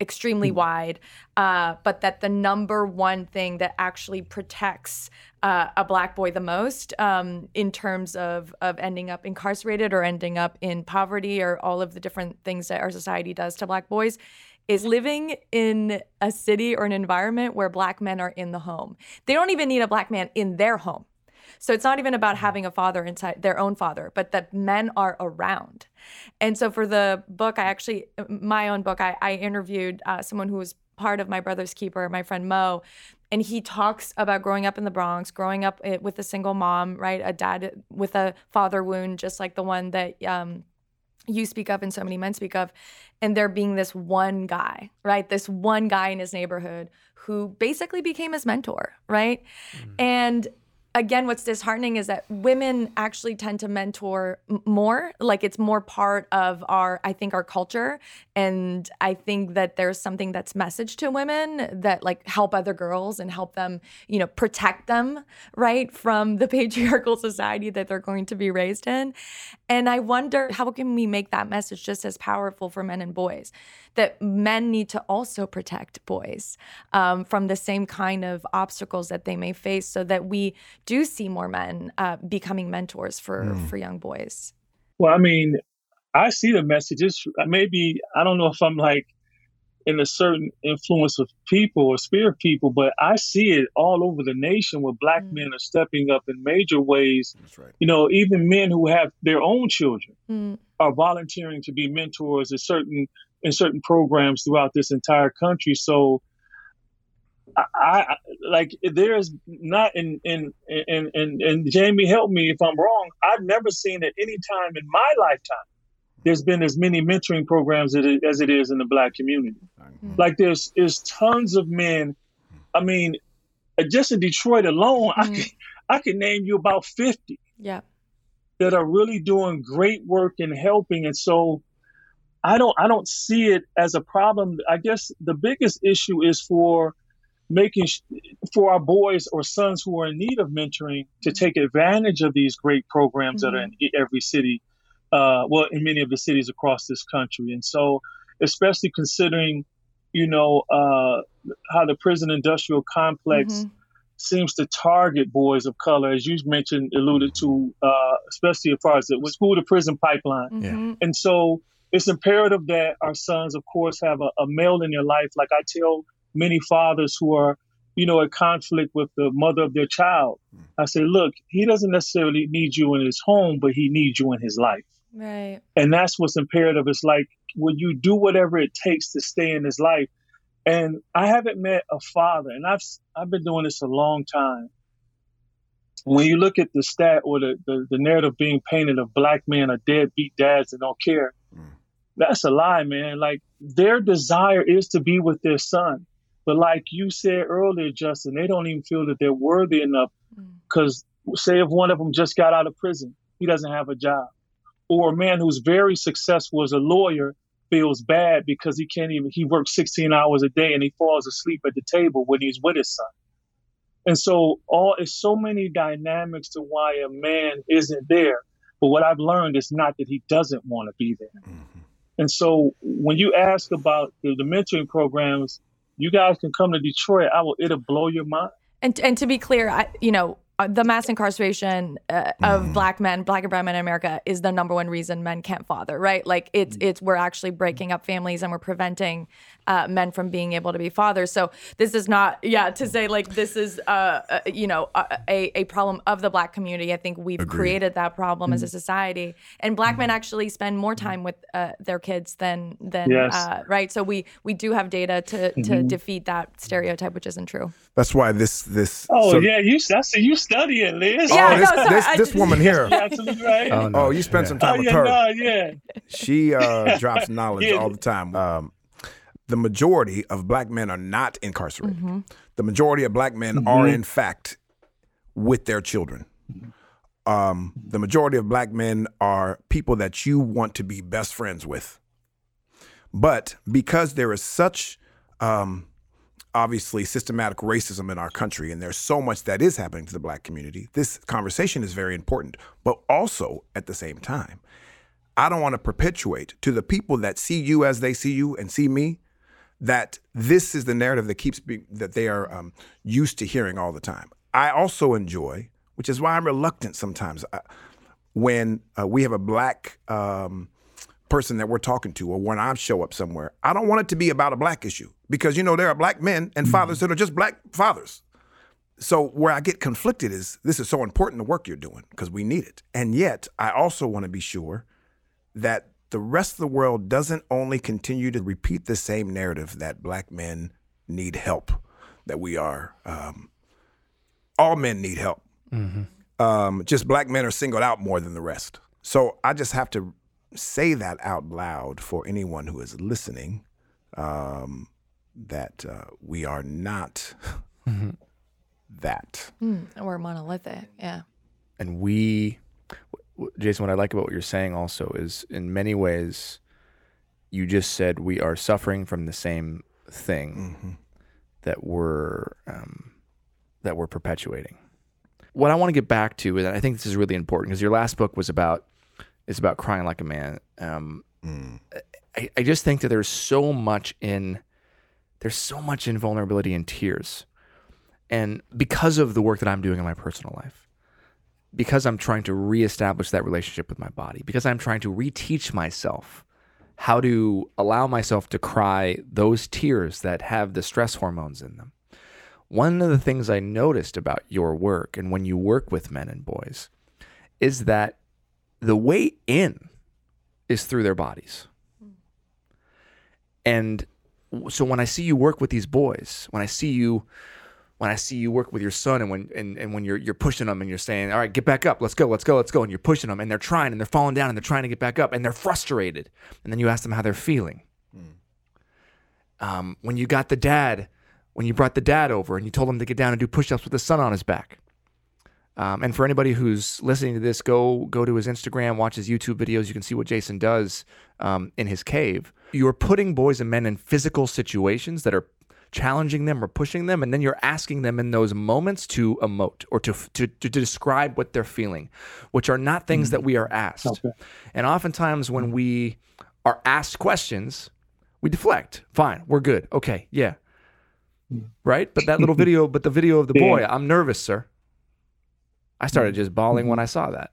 extremely mm. wide, uh, but that the number one thing that actually protects uh, a black boy the most um, in terms of of ending up incarcerated or ending up in poverty or all of the different things that our society does to black boys is living in a city or an environment where black men are in the home. They don't even need a black man in their home. So it's not even about mm-hmm. having a father inside their own father, but that men are around. And so for the book, I actually, my own book, I, I interviewed uh, someone who was part of my brother's keeper, my friend Mo, and he talks about growing up in the Bronx, growing up eh, with a single mom, right? A dad with a father wound, just like the one that um, you speak of and so many men speak of. And there being this one guy, right? This one guy in his neighborhood who basically became his mentor, right? Mm. And again, what's disheartening is that women actually tend to mentor more. Like it's more part of our, I think, our culture. And I think that there's something that's messaged to women that like help other girls and help them, you know, protect them, right, from the patriarchal society that they're going to be raised in. And I wonder how can we make that message just as powerful for men and boys? That men need to also protect boys um, from the same kind of obstacles that they may face so that we do see more men uh, becoming mentors for mm. for young boys. Well, I mean, I see the messages. Maybe I don't know if I'm like in a certain influence of people or spirit people, but I see it all over the nation where black mm. men are stepping up in major ways. Right. You know, even men who have their own children mm. are volunteering to be mentors in certain in certain programs throughout this entire country. So I, I like there's not in in in and and Jamey help me if I'm wrong. I've never seen at any time in my lifetime there's been as many mentoring programs as it is in the black community. Mm-hmm. Like there's there's tons of men. I mean, uh, just in Detroit alone, mm-hmm. I can I can name you about fifty. Yeah. That are really doing great work and helping, and so I don't I don't see it as a problem. I guess the biggest issue is for making for our boys or sons who are in need of mentoring to take advantage of these great programs mm-hmm. that are in mm-hmm. every city, uh, well, in many of the cities across this country. And so, especially considering, you know, uh, how the prison industrial complex mm-hmm. seems to target boys of color, as you mentioned, alluded to, uh, especially as far as the school to prison pipeline. Mm-hmm. And so, it's imperative that our sons, of course, have a, a male in their life. Like I tell many fathers who are, you know, at conflict with the mother of their child. Hmm. I say, look, he doesn't necessarily need you in his home, but he needs you in his life. Right. And that's what's imperative. It's like, will you do whatever it takes to stay in his life? And I haven't met a father, and I've I've been doing this a long time. When you look at the stat or the, the, the narrative being painted of black men are deadbeat dads that don't care. That's a lie, man. Like their desire is to be with their son. But like you said earlier, Justin, they don't even feel that they're worthy enough because mm. say if one of them just got out of prison, he doesn't have a job. Or a man who's very successful as a lawyer feels bad because he can't even, he works 16 hours a day and he falls asleep at the table when he's with his son. And so all it's so many dynamics to why a man isn't there. But what I've learned is not that he doesn't want to be there. Mm-hmm. And so when you ask about the, the mentoring programs, you guys can come to Detroit. I will. It'll blow your mind. And and to be clear, I, you know, uh, the mass incarceration uh, of mm. black men, black and brown men in America is the number one reason men can't father, right? Like it's mm. it's we're actually breaking up families and we're preventing uh, men from being able to be fathers. So this is not, yeah, to say like this is, uh, uh you know, a, a problem of the black community. I think we've Agreed. created that problem mm. as a mm. society, and black men actually spend more time with uh, their kids than than yes. right. So we we do have data to to mm-hmm. defeat that stereotype, which isn't true. That's why this this. Oh yeah, you. I see you studying, Liz. Yeah, oh, no, this, sorry, this, I this woman here. Absolutely right. Oh, no. Oh, you spent Yeah. some Oh, time with yeah, her. no, yeah. She uh, drops knowledge Yeah. all the time. Um, the majority of black men are not incarcerated. The majority of black men are, in fact, with their children. Um, the majority of black men are people that you want to be best friends with. But because there is such um, obviously systematic racism in our country, and there's so much that is happening to the black community, this conversation is very important. But also at the same time, I don't want to perpetuate to the people that see you as they see you and see me that this is the narrative that keeps being that they are um, used to hearing all the time. I also enjoy, which is why I'm reluctant sometimes uh, when uh, we have a black um, person that we're talking to, or when I show up somewhere. I don't want it to be about a black issue because you know there are black men and fathers that are just black fathers. So where I get conflicted is this is so important the work you're doing because we need it, and yet I also want to be sure that the rest of the world doesn't only continue to repeat the same narrative that black men need help, that we are, um, all men need help. Um, just black men are singled out more than the rest. So I just have to say that out loud for anyone who is listening um, that uh, we are not that. Mm, we're monolithic. Yeah. and we w- jason what i like about what you're saying also is in many ways you just said we are suffering from the same thing that we're um, that we're perpetuating. What i want to get back to and i think this is really important because your last book was about is about crying like a man um, I, I just think that there's so much in there's so much in vulnerability and tears. And because of the work that i'm doing in my personal life because I'm trying to reestablish that relationship with my body, because I'm trying to reteach myself how to allow myself to cry those tears that have the stress hormones in them. One of the things I noticed about your work and when you work with men and boys is that the way in is through their bodies. And so when I see you work with these boys, when I see you when I see you work with your son and when and, and when you're you're pushing them and you're saying, "All right, get back up. Let's go. Let's go. Let's go." And you're pushing them and they're trying and they're falling down and they're trying to get back up and they're frustrated. And then you ask them how they're feeling. Um, when you got the dad, when you brought the dad over and you told him to get down and do push-ups with the son on his back. Um, and for anybody who's listening to this, go go to his Instagram, watch his YouTube videos. You can see what Jason does um, in his cave. You're putting boys and men in physical situations that are challenging them or pushing them, and then you're asking them in those moments to emote or to to, to describe what they're feeling, which are not things that mm. we are asked. Okay. And oftentimes, when we are asked questions, we deflect. Fine, we're good. Okay, yeah, mm. right. But that little video, but the video of the boy, I'm nervous, sir. I started just bawling when I saw that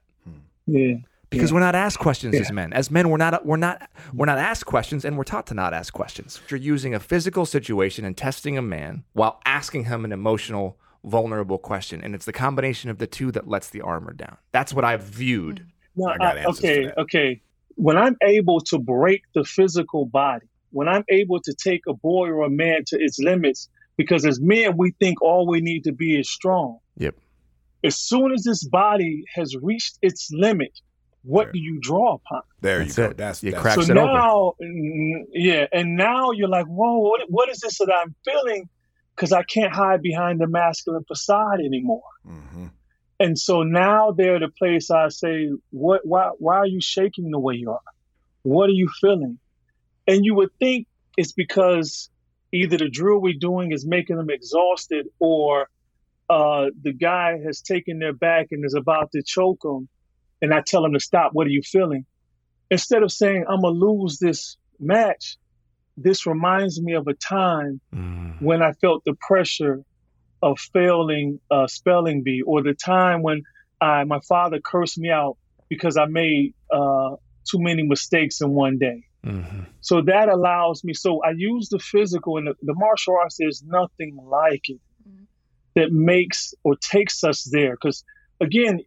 Yeah. Because we're not asked questions as men. As men, we're not we're not we're not asked questions, and we're taught to not ask questions. You're using a physical situation and testing a man while asking him an emotional, vulnerable question, and it's the combination of the two that lets the armor down. That's what I've viewed. Mm-hmm. No, I got uh, I- okay, okay. When I'm able to break the physical body, when I'm able to take a boy or a man to its limits, because as men, we think all we need to be is strong. Yep. As soon as this body has reached its limit, what do you draw upon? There That's you go. it. That's, You that's crack- so it now, mm, yeah, and now you're like, whoa, what, what is this that I'm feeling? Because I can't hide behind the masculine facade anymore. Mhm. And so now they're the place I say, what, why, why are you shaking the way you are? What are you feeling? And you would think it's because either the drill we're doing is making them exhausted or uh, the guy has taken their back and is about to choke them. And I tell him to stop. What are you feeling? Instead of saying, I'm going to lose this match, this reminds me of a time when I felt the pressure of failing uh, spelling bee, or the time when I, my father cursed me out because I made uh, too many mistakes in one day. Mm-hmm. So that allows me. So I use the physical, and the, the martial arts. There's nothing like it that makes or takes us there. Because again,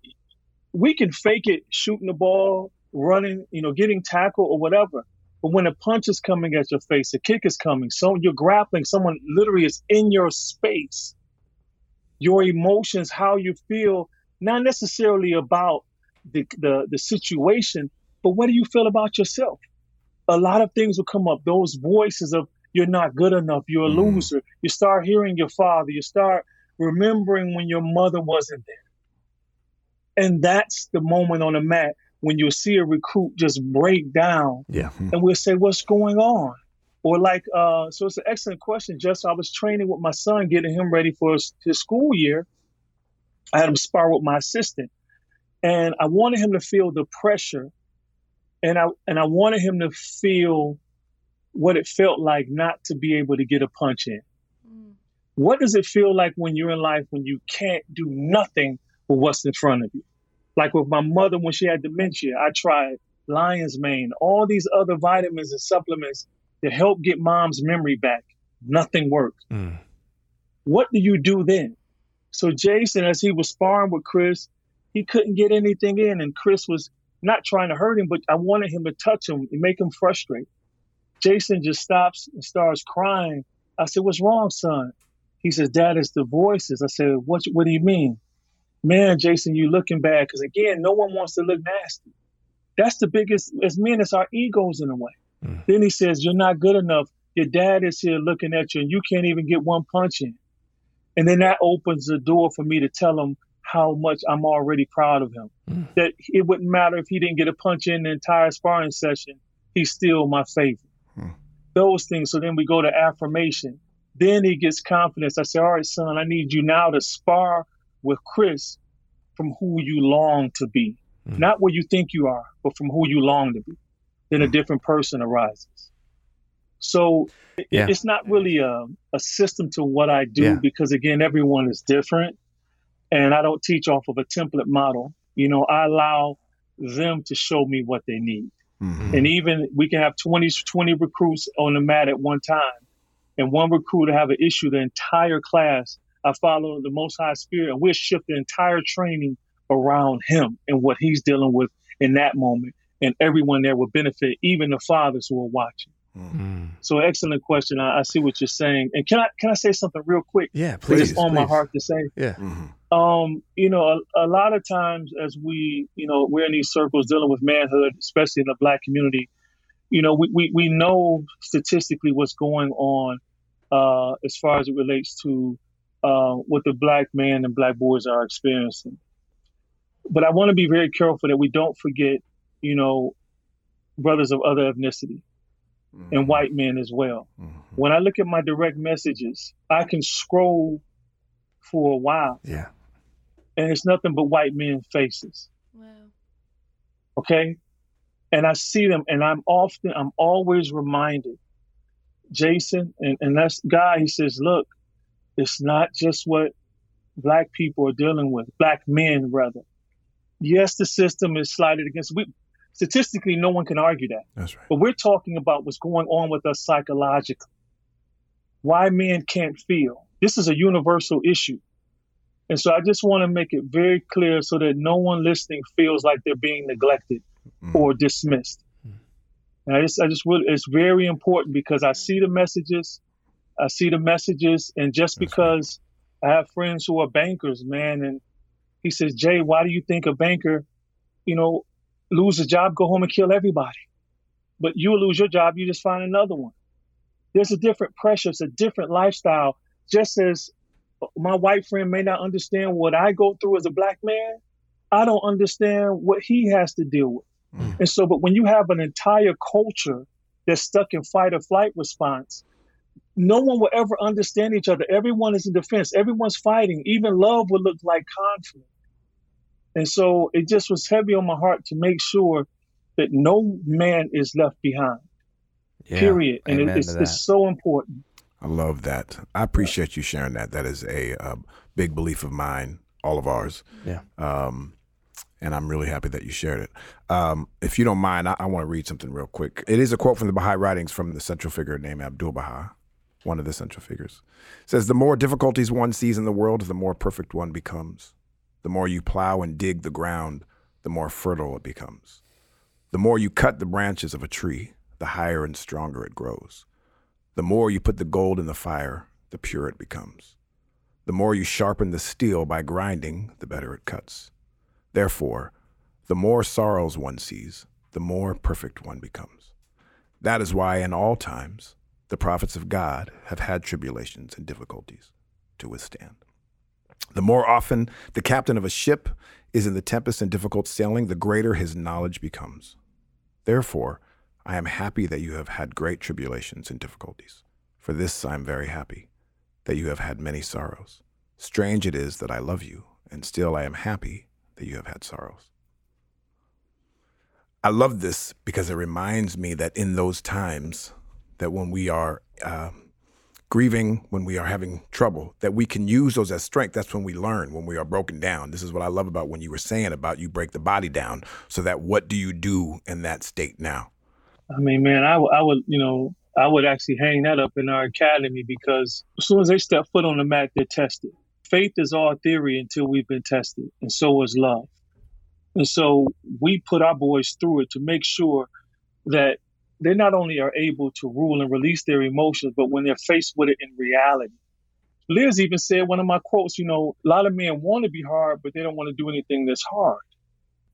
we can fake it, shooting the ball, running, you know, getting tackled or whatever. But when a punch is coming at your face, a kick is coming, so you're grappling, someone literally is in your space. your emotions, how you feel, not necessarily about the, the, the situation, but what do you feel about yourself? A lot of things will come up. Those voices of you're not good enough, you're a Mhm. loser. You start hearing your father, you start remembering when your mother wasn't there. And that's the moment on the mat when you'll see a recruit just break down Yeah. and we'll say, What's going on? Or like, uh, so it's an excellent question. Just I was training with my son, getting him ready for his, his school year. I had him spar with my assistant, and I wanted him to feel the pressure, and I and I wanted him to feel what it felt like not to be able to get a punch in. What does it feel like when you're in life when you can't do nothing with what's in front of you? Like with my mother when she had dementia, I tried lion's mane, all these other vitamins and supplements to help get mom's memory back. Nothing worked. Mm. What do you do then? So Jason, as he was sparring with Chris, he couldn't get anything in, and Chris was not trying to hurt him, but I wanted him to touch him and make him frustrate. Jason just stops and starts crying. I said, "What's wrong, son?" He says, "Dad, it's the voices." I said, "What? What do you mean?" Man, Jason, you looking bad because again, no one wants to look nasty. That's the biggest. As men, it's our egos in a way. Mm. Then he says, "You're not good enough. Your dad is here looking at you, and you can't even get one punch in." And then that opens the door for me to tell him how much I'm already proud of him. Mm. That it wouldn't matter if he didn't get a punch in the entire sparring session, he's still my favorite. Hmm. Those things. So then we go to affirmation. Then he gets confidence. I say, all right, son, I need you now to spar with Chris from who you long to be. Mm. Not where you think you are, but from who you long to be. Then a different person arises. So Yeah. it's not really a, a system to what I do Yeah. because, again, everyone is different. And I don't teach off of a template model. You know, I allow them to show me what they need. Mhm. And even we can have 20, 20 recruits on the mat at one time. And one recruit to have an issue, the entire class, I follow the most high spirit and we'll shift the entire training around him and what he's dealing with in that moment. And everyone there will benefit, even the fathers who are watching. Mm. So excellent question. I, I see what you're saying. And can I can I say something real quick? Yeah, please. It's please. on my heart to say Yeah. Mhm. um, you know, a, a lot of times as we, you know, we're in these circles dealing with manhood, especially in the black community, you know, we, we, we know statistically what's going on uh, as far as it relates to uh, what the black man and black boys are experiencing. But I want to be very careful that we don't forget, you know, brothers of other ethnicity and white men as well Mhm. when I look at my direct messages, I can scroll for a while Yeah. and it's nothing but white men faces. Wow. Okay. And I see them and I'm often, I'm always reminded, Jason, and, and that's guy, he says, look, it's not just what black people are dealing with, black men rather. Yes, the system is slighted against, we, statistically, no one can argue that. That's right. But we're talking about what's going on with us psychologically. Why men can't feel. This is a universal issue. And so I just want to make it very clear so that no one listening feels like they're being neglected Mhm. or dismissed. And I just, I just really, it's very important because I see the messages, I see the messages, and just That's because I have friends who are bankers, man, and he says, Jay, why do you think a banker, you know, lose a job, go home and kill everybody? But you lose your job, you just find another one. There's a different pressure, it's a different lifestyle. Just as my white friend may not understand what I go through as a black man, I don't understand what he has to deal with. Mm. And so, but when you have an entire culture that's stuck in fight or flight response, no one will ever understand each other. Everyone is in defense. Everyone's fighting. Even love would look like conflict. And so it just was heavy on my heart to make sure that no man is left behind. Yeah. Period. And it, it's, it's so important. I love that. I appreciate you sharing that. That is a, uh big belief of mine, all of ours. Yeah. Um, and I'm really happy that you shared it. Um, if you don't mind, I, I want to read something real quick. It is a quote from the Baha'i writings from the central figure named Abdul Baha, one of the central figures. Says, The more difficulties one sees in the world, the more perfect one becomes. The more you plow and dig the ground, the more fertile it becomes. The more you cut the branches of a tree, the higher and stronger it grows. The more you put the gold in the fire, the purer it becomes. The more you sharpen the steel by grinding, the better it cuts. Therefore, the more sorrows one sees, the more perfect one becomes. That is why, in all times, the prophets of God have had tribulations and difficulties to withstand. The more often the captain of a ship is in the tempest and difficult sailing, the greater his knowledge becomes. Therefore, I am happy that you have had great tribulations and difficulties. For this I am very happy, that you have had many sorrows. Strange it is that I love you, and still I am happy that you have had sorrows. I love this because it reminds me that in those times, that when we are uh, grieving, when we are having trouble, that we can use those as strength. That's when we learn, when we are broken down. This is what I love about when you were saying about you break the body down, so that what do you do in that state now? I mean, man, I, I would, you know, I would actually hang that up in our academy because as soon as they step foot on the mat, they're tested. Faith is all theory until we've been tested, and so is love. And so we put our boys through it to make sure that they not only are able to rule and release their emotions, but when they're faced with it in reality. Liz even said one of my quotes, you know, a lot of men want to be hard, but they don't want to do anything that's hard.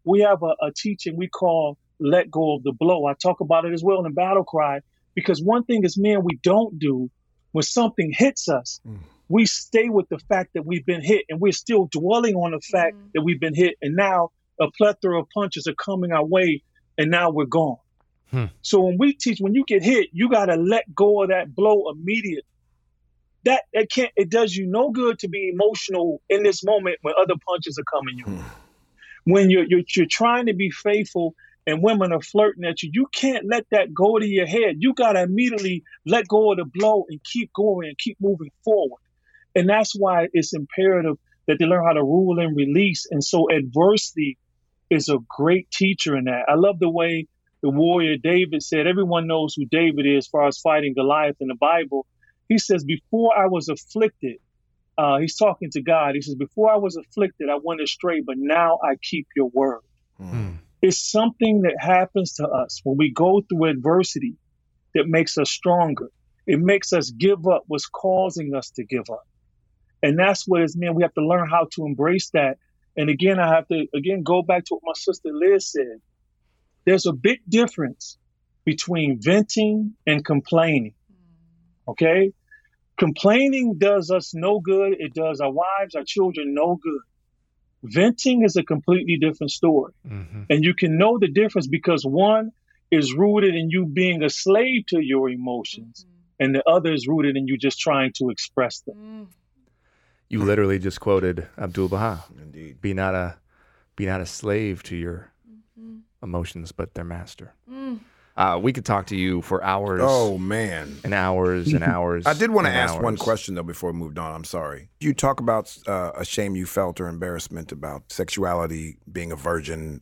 We have a, a teaching we call let go of the blow. I talk about it as well in the battle cry, because one thing as men we don't do when something hits us, mm. we stay with the fact that we've been hit and we're still dwelling on the fact mm. that we've been hit. And now a plethora of punches are coming our way and now we're gone. Hmm. So when we teach, when you get hit, you got to let go of that blow immediately. That it can't. It does you no good to be emotional in this moment when other punches are coming you. Hmm. When you're, you're you're trying to be faithful and women are flirting at you, you can't let that go to your head. You got to immediately let go of the blow and keep going and keep moving forward. And that's why it's imperative that they learn how to rule and release. And so adversity is a great teacher in that. I love the way the warrior David said, everyone knows who David is as far as fighting Goliath in the Bible. He says, Before I was afflicted, uh, he's talking to God. He says, Before I was afflicted, I went astray, but now I keep your word. Mm. It's something that happens to us when we go through adversity that makes us stronger. It makes us give up what's causing us to give up. And that's what it's mean. We have to learn how to embrace that. And again, I have to again go back to what my sister Liz said. There's a big difference between venting and complaining. Okay? Complaining does us no good. It does our wives, our children no good. Venting is a completely different story. Mm-hmm. And you can know the difference because one is rooted in you being a slave to your emotions, mm-hmm. and the other is rooted in you just trying to express them. You literally just quoted Abdul Baha. Indeed. Be not a be not a slave to your emotions, but their master. Mm. Uh, we could talk to you for hours. Oh man, and hours and hours. I did want to ask hours. one question though before we moved on. I'm sorry. You talk about uh, a shame you felt or embarrassment about sexuality, being a virgin,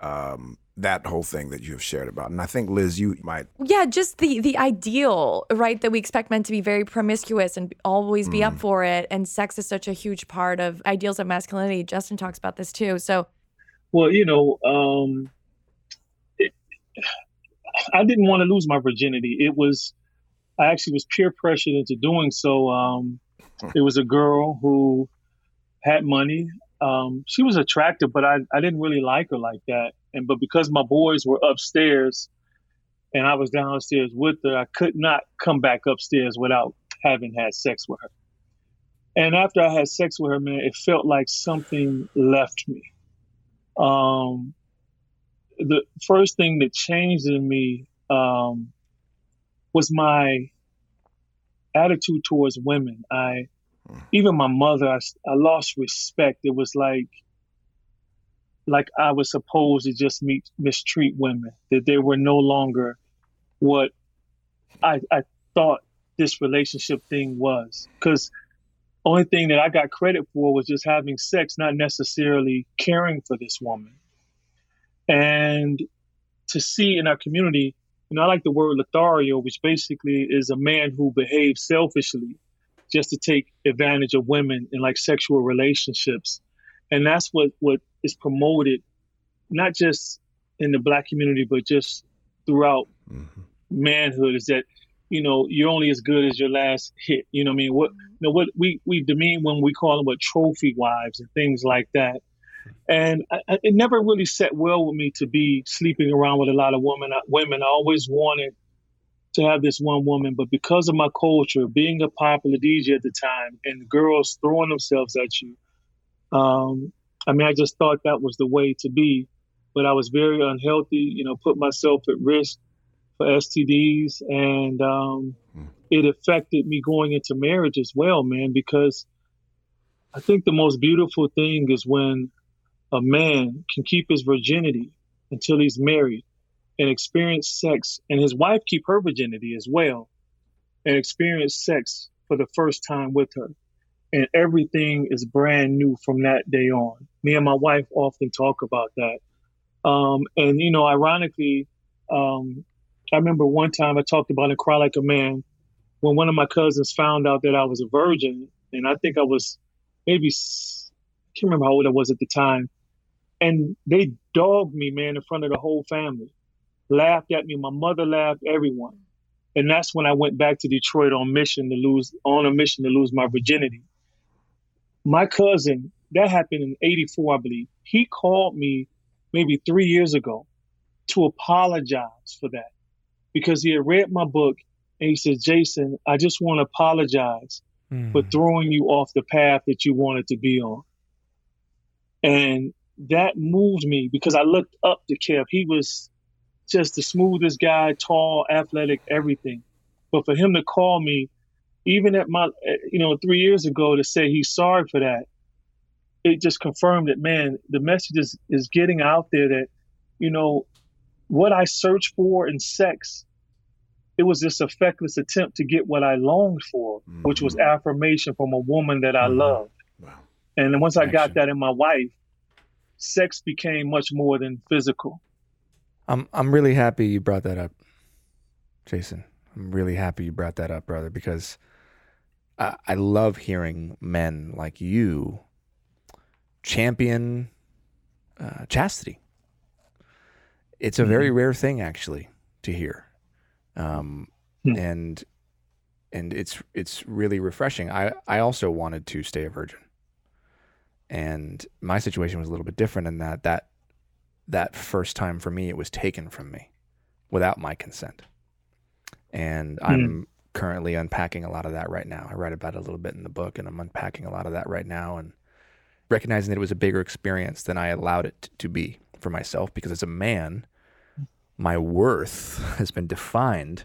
um, that whole thing that you have shared about. And I think Liz, you might. Yeah, just the the ideal, right? That we expect men to be very promiscuous and always be mm. up for it, and sex is such a huge part of ideals of masculinity. Justin talks about this too. So. Well, you know, um, I didn't want to lose my virginity. It was, I actually was peer pressured into doing so. Um, it was a girl who had money. Um, she was attractive, but I, I didn't really like her like that. And but because my boys were upstairs and I was downstairs with her, I could not come back upstairs without having had sex with her. And after I had sex with her, man, it felt like something left me. Um, the first thing that changed in me um, was my attitude towards women. I, hmm. even my mother, I, I lost respect. It was like, like I was supposed to just meet, mistreat women. That they were no longer what I, I thought this relationship thing was. Because only thing that I got credit for was just having sex, not necessarily caring for this woman and to see in our community, and I like the word Lothario, which basically is a man who behaves selfishly just to take advantage of women in like sexual relationships. And that's what, what is promoted, not just in the black community, but just throughout mm-hmm. manhood is that you know, you're only as good as your last hit. You know what I mean? What you know what we we demean when we call them what trophy wives and things like that. And I, it never really set well with me to be sleeping around with a lot of women. Women, I always wanted to have this one woman, but because of my culture, being a popular DJ at the time, and girls throwing themselves at you, um, I mean, I just thought that was the way to be. But I was very unhealthy, you know, put myself at risk for STDs, and um, mm. it affected me going into marriage as well, man. Because I think the most beautiful thing is when a man can keep his virginity until he's married and experience sex, and his wife keep her virginity as well, and experience sex for the first time with her. And everything is brand new from that day on. Me and my wife often talk about that. Um, and, you know, ironically, um, I remember one time I talked about it, Cry Like a Man when one of my cousins found out that I was a virgin. And I think I was maybe, I can't remember how old I was at the time. And they dogged me, man, in front of the whole family laughed at me. My mother laughed, everyone. And that's when I went back to Detroit on mission to lose, on a mission to lose my virginity. My cousin, that happened in 84, I believe. He called me maybe three years ago to apologize for that because he had read my book and he said, Jason, I just want to apologize mm. for throwing you off the path that you wanted to be on. And that moved me because I looked up to Kev. He was just the smoothest guy, tall, athletic, everything. But for him to call me, even at my, you know, three years ago to say he's sorry for that, it just confirmed that, man, the message is, is getting out there that, you know, what I searched for in sex, it was this a feckless attempt to get what I longed for, mm-hmm. which was mm-hmm. affirmation from a woman that I mm-hmm. loved. Wow. And then once Action. I got that in my wife, sex became much more than physical. I'm I'm really happy you brought that up, Jason. I'm really happy you brought that up, brother, because I, I love hearing men like you champion uh, chastity. It's a mm-hmm. very rare thing, actually, to hear, um, mm-hmm. and and it's it's really refreshing. I I also wanted to stay a virgin, and my situation was a little bit different in that that that first time for me, it was taken from me without my consent. And mm. I'm currently unpacking a lot of that right now. I write about it a little bit in the book, and I'm unpacking a lot of that right now and recognizing that it was a bigger experience than I allowed it to be for myself because as a man, my worth has been defined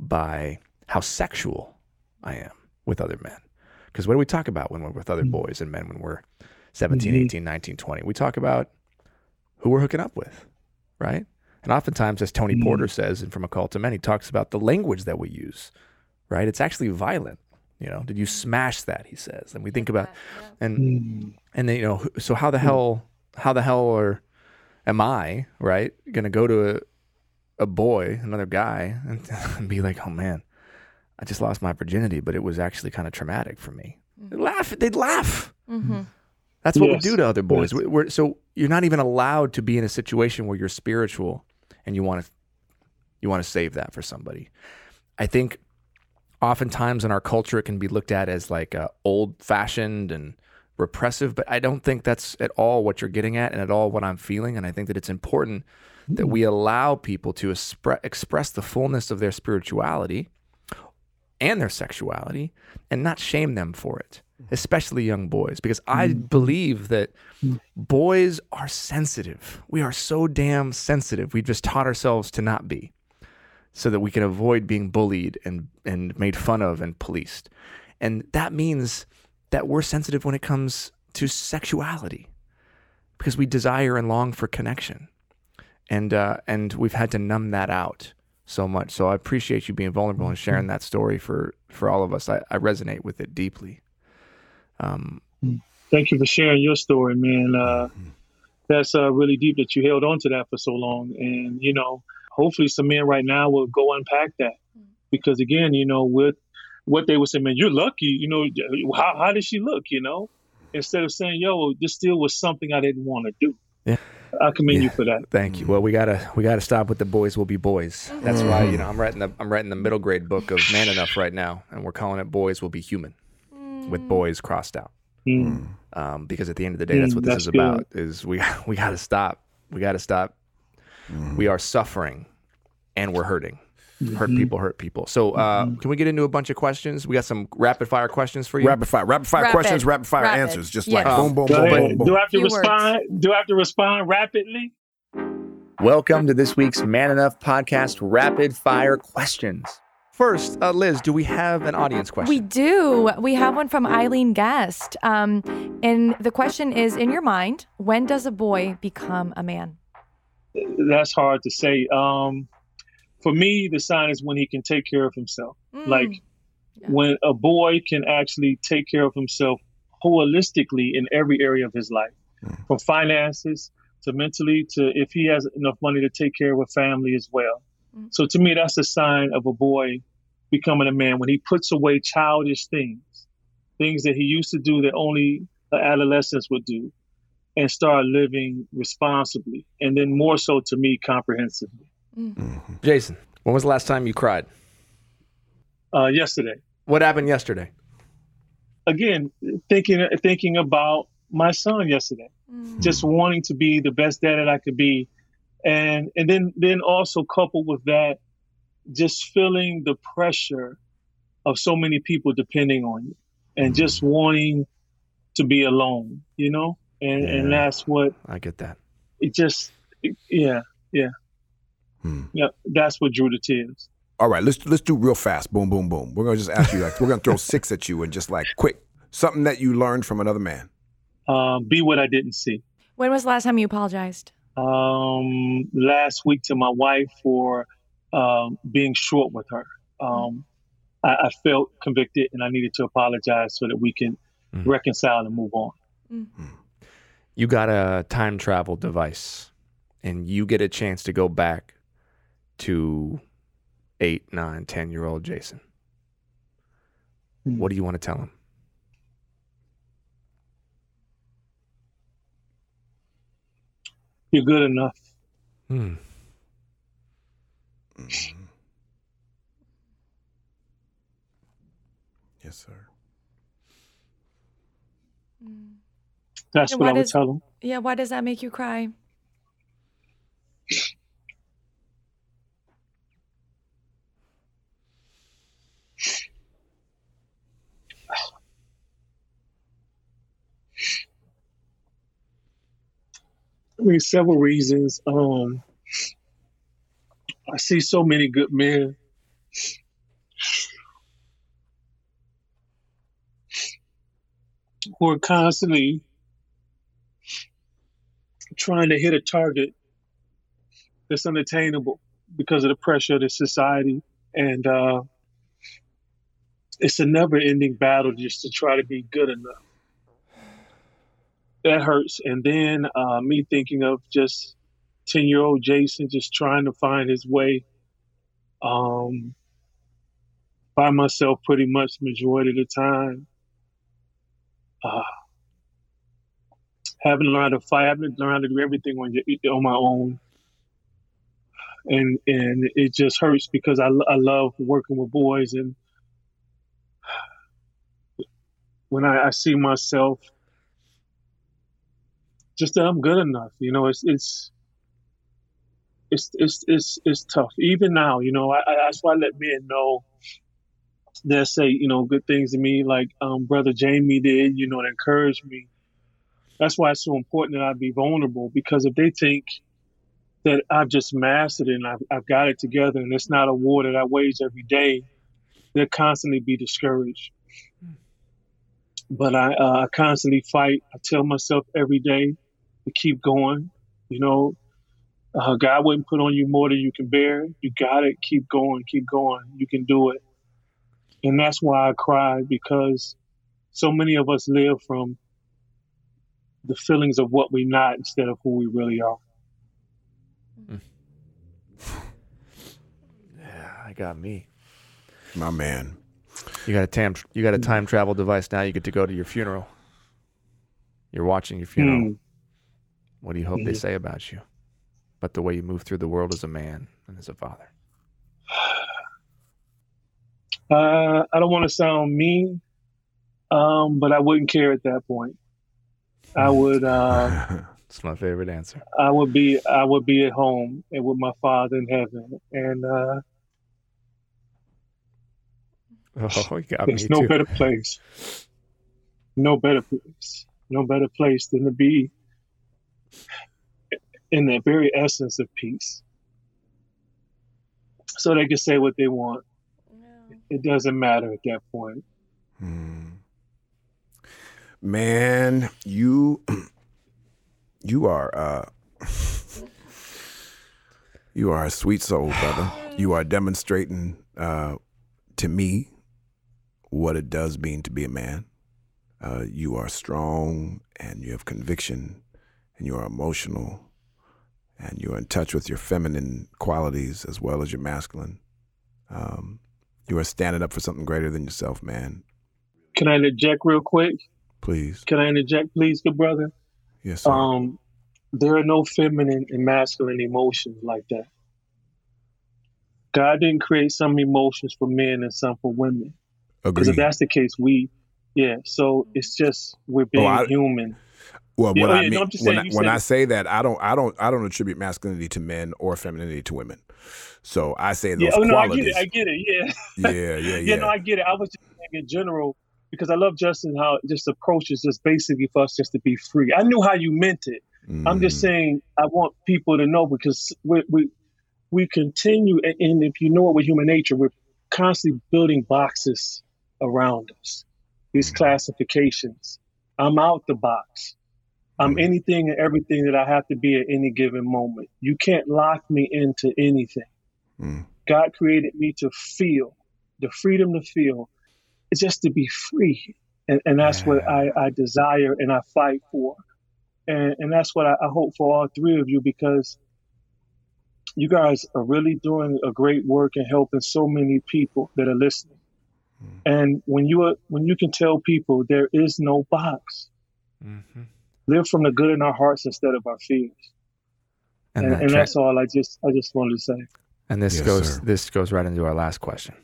by how sexual I am with other men. Because what do we talk about when we're with other mm. boys and men when we're 17, mm-hmm. 18, 19, 20? We talk about who we're hooking up with, right? And oftentimes, as Tony mm. Porter says, and from a call to men, he talks about the language that we use, right? It's actually violent. You know, did you smash that? He says, and we think about, and mm. and then, you know, so how the mm. hell, how the hell or am I, right, going to go to a, a boy, another guy, and, and, be like, oh man, I just lost my virginity, but it was actually kind of traumatic for me. Mm. They'd laugh. They'd laugh. Mm-hmm. That's what yes. we do to other boys. Yes. We're, so you're not even allowed to be in a situation where you're spiritual and you want to you want to save that for somebody. I think oftentimes in our culture it can be looked at as like uh, old fashioned and repressive, but I don't think that's at all what you're getting at and at all what I'm feeling. And I think that it's important that we allow people to espre- express the fullness of their spirituality and their sexuality and not shame them for it especially young boys, because I mm. believe that boys are sensitive. We are so damn sensitive. We've just taught ourselves to not be so that we can avoid being bullied and, and made fun of and policed. And that means that we're sensitive when it comes to sexuality because we desire and long for connection. And, uh, and we've had to numb that out so much. So I appreciate you being vulnerable and sharing that story for, for all of us. I, I resonate with it deeply. Um, Thank you for sharing your story, man. Uh, that's uh, really deep that you held on to that for so long. And, you know, hopefully some men right now will go unpack that. Because again, you know, with what they would say, man, you're lucky, you know, how, how did she look, you know? Instead of saying, yo, this still was something I didn't want to do. Yeah. I commend you for that. Thank you. Well, we gotta we gotta stop with the boys will be boys. That's why you know I'm writing the I'm writing the middle grade book of Man Enough right now, and we're calling it Boys Will Be Human, with boys crossed out. Mm. Um, because at the end of the day, that's Mm, what this that's is about. Is we we gotta stop. We gotta stop. We are suffering, and we're hurting. Hurt people, hurt people. So, uh, can we get into a bunch of questions? We got some rapid fire questions for you. Rapid fire, rapid fire Rapid. questions, rapid fire Rapid. answers, just Yes. like boom, boom, boom, boom, boom. Do I have to Few words. respond? Do I have to respond rapidly? Welcome to this week's Man Enough podcast rapid fire questions. First, uh, Liz, do we have an audience question? We do. We have one from Eileen Guest. Um, and the question is In your mind, when does a boy become a man? That's hard to say. Um, for me, the sign is when he can take care of himself. Mm. Like Yeah. when a boy can actually take care of himself holistically in every area of his life, from finances to mentally to if he has enough money to take care of a family as well. Mm. So to me, that's a sign of a boy becoming a man when he puts away childish things, things that he used to do that only adolescents would do, and start living responsibly, and then more so to me comprehensively. Mm-hmm. Jason, when was the last time you cried? Uh, yesterday, What happened yesterday? again, thinking thinking about my son yesterday. Mm. just wanting to be the best dad that I could be, and and then then also coupled with that, just feeling the pressure of so many people depending on you, and mm-hmm. just wanting to be alone, you know, and and that's what I get that. it just it- yeah yeah Hmm. yeah that's what drew the tears. All right, let's let's do real fast. Boom, boom, boom. We're gonna just ask you like we're gonna throw six at you and just like quick something that you learned from another man. Um, be what I didn't see. When was the last time you apologized? um, last week to my wife for um, being short with her. Um, I, I felt convicted and I needed to apologize so that we can Mhm. reconcile and move on. You got a time travel device, and you get a chance to go back to eight, nine, ten year old Jason. Hmm. What do you want to tell him? You're good enough. Hmm. Yes, sir. That's And what I would is- tell him. Yeah, why does that make you cry? I mean, several reasons. Um, I see so many good men. Who are constantly trying to hit a target that's unattainable because of the pressure of the society. And uh, it's a never ending battle just to try to be good enough that hurts. And then uh, me thinking of just ten year old Jason just trying to find his way um, by myself pretty much majority of the time. Uh, having to fight, having to learn how to do everything on your, on my own. And and it just hurts because I, I love working with boys and when I, I see myself just that I'm good enough. You know, it's it's it's it's it's, it's tough. Even now, you know, I, I, that's why I let men know that say you know good things to me, like um, brother Jamey did. You know, to encourage me. That's why it's so important that I be vulnerable because if they think that I've just mastered it and I've, I've got it together and it's not a war that I wage every day, they'll constantly be discouraged. But I, uh, constantly fight. I tell myself every day to keep going. You know, uh, God wouldn't put on you more than you can bear. You got it. Keep going. Keep going. You can do it. And that's why I cry because so many of us live from the feelings of what we're not instead of who we really are. Yeah, I got me. My man. You got a tam- you got a time travel device now. You get to go to your funeral. You're watching your funeral. Hmm. What do you hope they Mhm. say about you? But the way you move through the world as a man and as a father. Uh, I don't want to sound mean, um, but I wouldn't care at that point. I would, uh, It's my favorite answer. I would be, I would be at home and with my Father in heaven, and uh, Oh, you got me there's no too. better place, no better place, no better place than to be in the very essence of peace. So they can say what they want. It doesn't matter at that point. Hmm. Man, you you are uh you are a sweet soul, brother. You are demonstrating uh to me what it does mean to be a man. Uh, you are strong and you have conviction and you are emotional and you're in touch with your feminine qualities as well as your masculine. Um, you are standing up for something greater than yourself, man. Can I interject real quick? Please. Can I interject, please, good brother? Yes, sir. Um, there are no feminine and masculine emotions like that. God didn't create some emotions for men and some for women. Because if that's the case, we, yeah. So it's just we're being Oh, I- human. Well, Yeah, what oh, I yeah, mean no, I'm when, I, when I say that, I don't, I don't, I don't attribute masculinity to men or femininity to women. So I say those Yeah. Oh no, I get it. I get it. Yeah. yeah, yeah, yeah. Yeah. No, I get it. I was just saying in general because I love Justin how just approach is just basically for us just to be free. I knew how you meant it. I'm just Mm, saying I want people to know because we we we continue and- and if you know it with human nature, we're constantly building boxes around us. These classifications. I'm out the box. I'm Mhm. anything and everything that I have to be at any given moment. You can't lock me into anything. mm, God created me to feel the freedom to feel. It's just to be free. And, and that's what I, I desire and I fight for. And, and that's what I, I hope for all three of you because you guys are really doing a great work and helping so many people that are listening. Mm. And when you are, when you can tell people there is no box, Mm-hmm. live from the good in our hearts instead of our fears. And, And, that and tra- that's all I just I just wanted to say. and this Yes, goes sir. this goes right into our last question,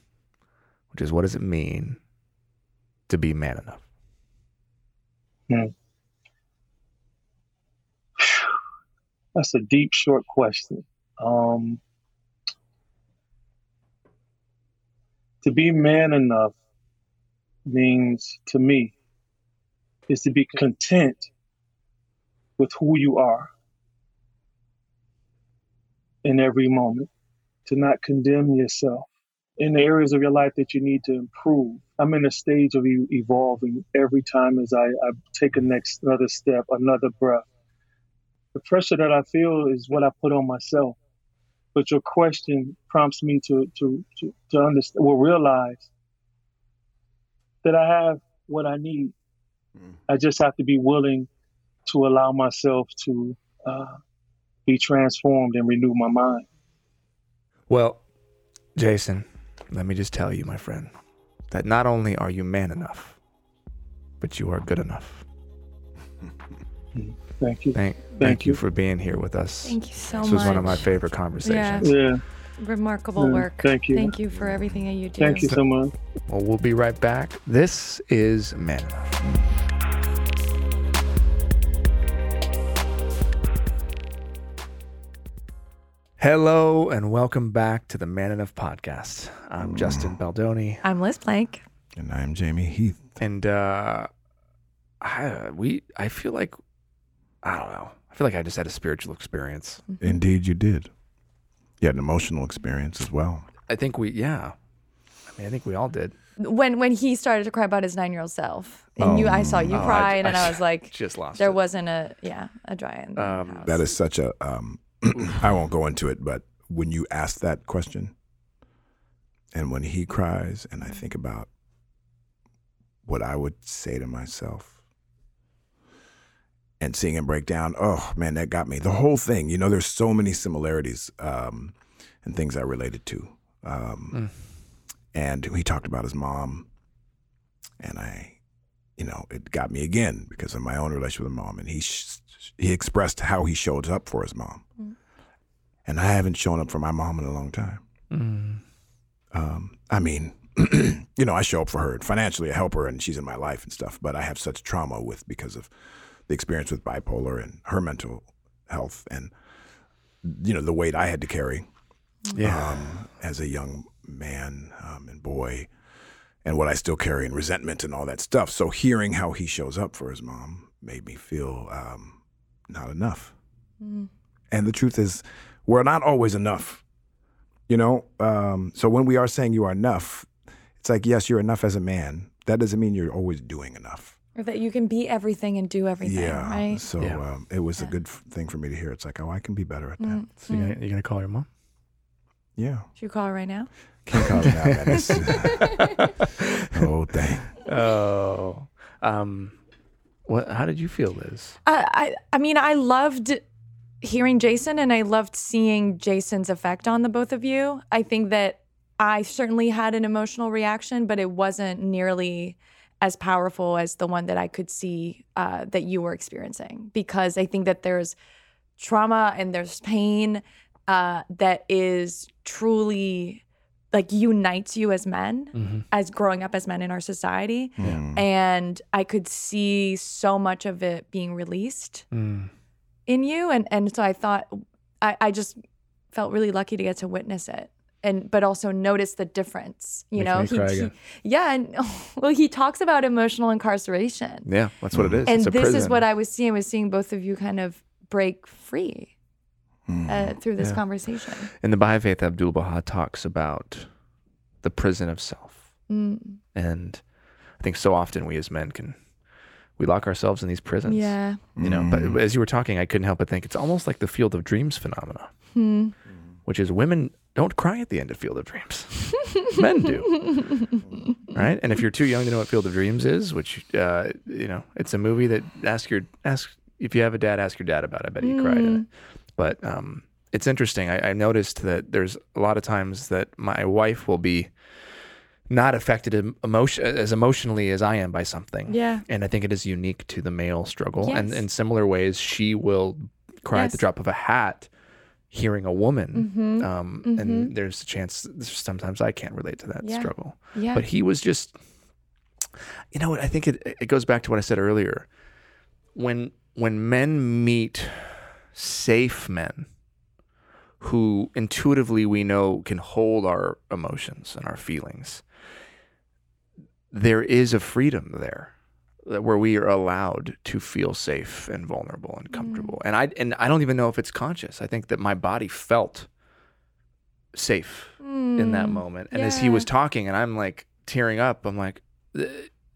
which is what does it mean to be man enough? That's a deep, short question. Um, to be man enough means to me is to be content with who you are in every moment, to not condemn yourself in the areas of your life that you need to improve. I'm in a stage of evolving every time as I, I take a next another step, another breath. The pressure that I feel is what I put on myself. But your question prompts me to to to, to understand or realize that I have what I need. Mm. I just have to be willing to allow myself to uh, be transformed and renew my mind. Well, Jason, let me just tell you, my friend, that not only are you man enough, but you are good enough. Thank you. Thank, thank, you you. for being here with us. Thank you so much. this much. was one of my favorite conversations. Yeah. Remarkable Yeah, work. thank you. Thank you for everything that you do. Thank you so much. Well, we'll be right back. This is Man Enough. Hello and welcome back to the Man Enough podcast. I'm Justin Baldoni, I'm Liz Plank. And I'm Jamey Heath. and uh, I we I feel like I don't know. I feel like I just had a spiritual experience. Indeed, you did. You had an emotional experience as well. I think we yeah. I mean, I think we all did. When when he started to cry about his nine year old self, and you, I saw you Oh, I- cried, and I I was like, Just lost. there it. wasn't a yeah a dry in the Um, house. That is such a. Um, I won't go into it, but when you ask that question, and when he cries, and I think about what I would say to myself, and seeing him break down, oh man, that got me. The whole thing, you know, there's so many similarities um, and things I related to. Um, Mm. And he talked about his mom, and I, you know, it got me again because of my own relationship with the mom. And he sh- he expressed how he showed up for his mom, and I haven't shown up for my mom in a long time. Um, I mean, you know, I show up for her financially, I help her, and she's in my life and stuff. But I have such trauma with because of the experience with bipolar and her mental health, and you know the weight I had to carry Yeah. um, as a young man um, and boy, and what I still carry in resentment and all that stuff. So hearing how he shows up for his mom made me feel um, not enough. And the truth is, we're not always enough. You know, um, so when we are saying you are enough, it's like yes, you're enough as a man. That doesn't mean you're always doing enough. Or that you can be everything and do everything, yeah. right? So Yeah. Um, it was a good f- thing for me to hear. It's like, oh, I can be better at that. Mm. So you gonna, gonna call your mom? Yeah. Should you call her right now? Can't call it now, man. It's- oh, dang. Oh. Um. What? How did you feel, Liz? I, I I mean, I loved hearing Jason and I loved seeing Jason's effect on the both of you. I think that I certainly had an emotional reaction, but it wasn't nearly as powerful as the one that I could see uh, that you were experiencing because I think that there's trauma and there's pain uh, that is truly like unites you as men, Mm-hmm. as growing up as men in our society. Mm. And I could see so much of it being released Mm. in you. And and so I thought I, I just felt really lucky to get to witness it. And but also notice the difference. You Making know, me cry again. yeah, and well, he talks about emotional incarceration. Yeah, that's what it is. And it's a this is what I was seeing, was seeing both of you kind of break free Mm. uh, through this Yeah. conversation. In the Baha'i faith, Abdul Baha talks about the prison of self, Mm, and I think so often we as men can we lock ourselves in these prisons. yeah. You know, Mm. but as you were talking, I couldn't help but think it's almost like the Field of Dreams phenomena, Hmm. which is women don't cry at the end of Field of Dreams, men do, right? And if you're too young to know what Field of Dreams is, which uh, you know, it's a movie that ask your ask if you have a dad, ask your dad about. it. I bet he cried in it. But um, it's interesting. I, I noticed that there's a lot of times that my wife will be not affected emotion as emotionally as I am by something. Yeah. And I think it is unique to the male struggle. And in similar ways, she will cry at the drop of a hat hearing a woman. Mhm. Um, Mhm. And there's a chance sometimes I can't relate to that Yeah. struggle. Yeah. But he was just, you know what? I think it, it goes back to what I said earlier. When when men meet safe men who intuitively we know can hold our emotions and our feelings, there is a freedom there where we are allowed to feel safe and vulnerable and comfortable. Mm. And I and I don't even know if it's conscious. I think that my body felt safe in that Mm, moment. And as he was talking and I'm like tearing up, I'm like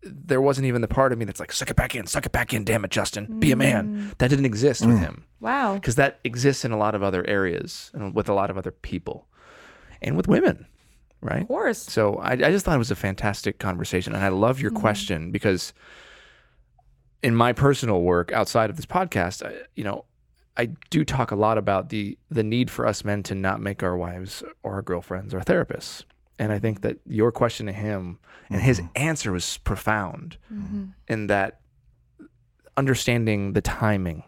there wasn't even the part of me that's like suck it back in, suck it back in, damn it, Justin. Be a man. Mm. That didn't exist with mm. him Wow. because that exists in a lot of other areas and with a lot of other people and with women, right? Of course. So I, I just thought it was a fantastic conversation, and I love your mm-hmm. question because in my personal work outside of this podcast, I, you know, I do talk a lot about the the need for us men to not make our wives or our girlfriends our therapists, and I think that your question to him and his mm-hmm. answer was profound mm-hmm. in that understanding the timing,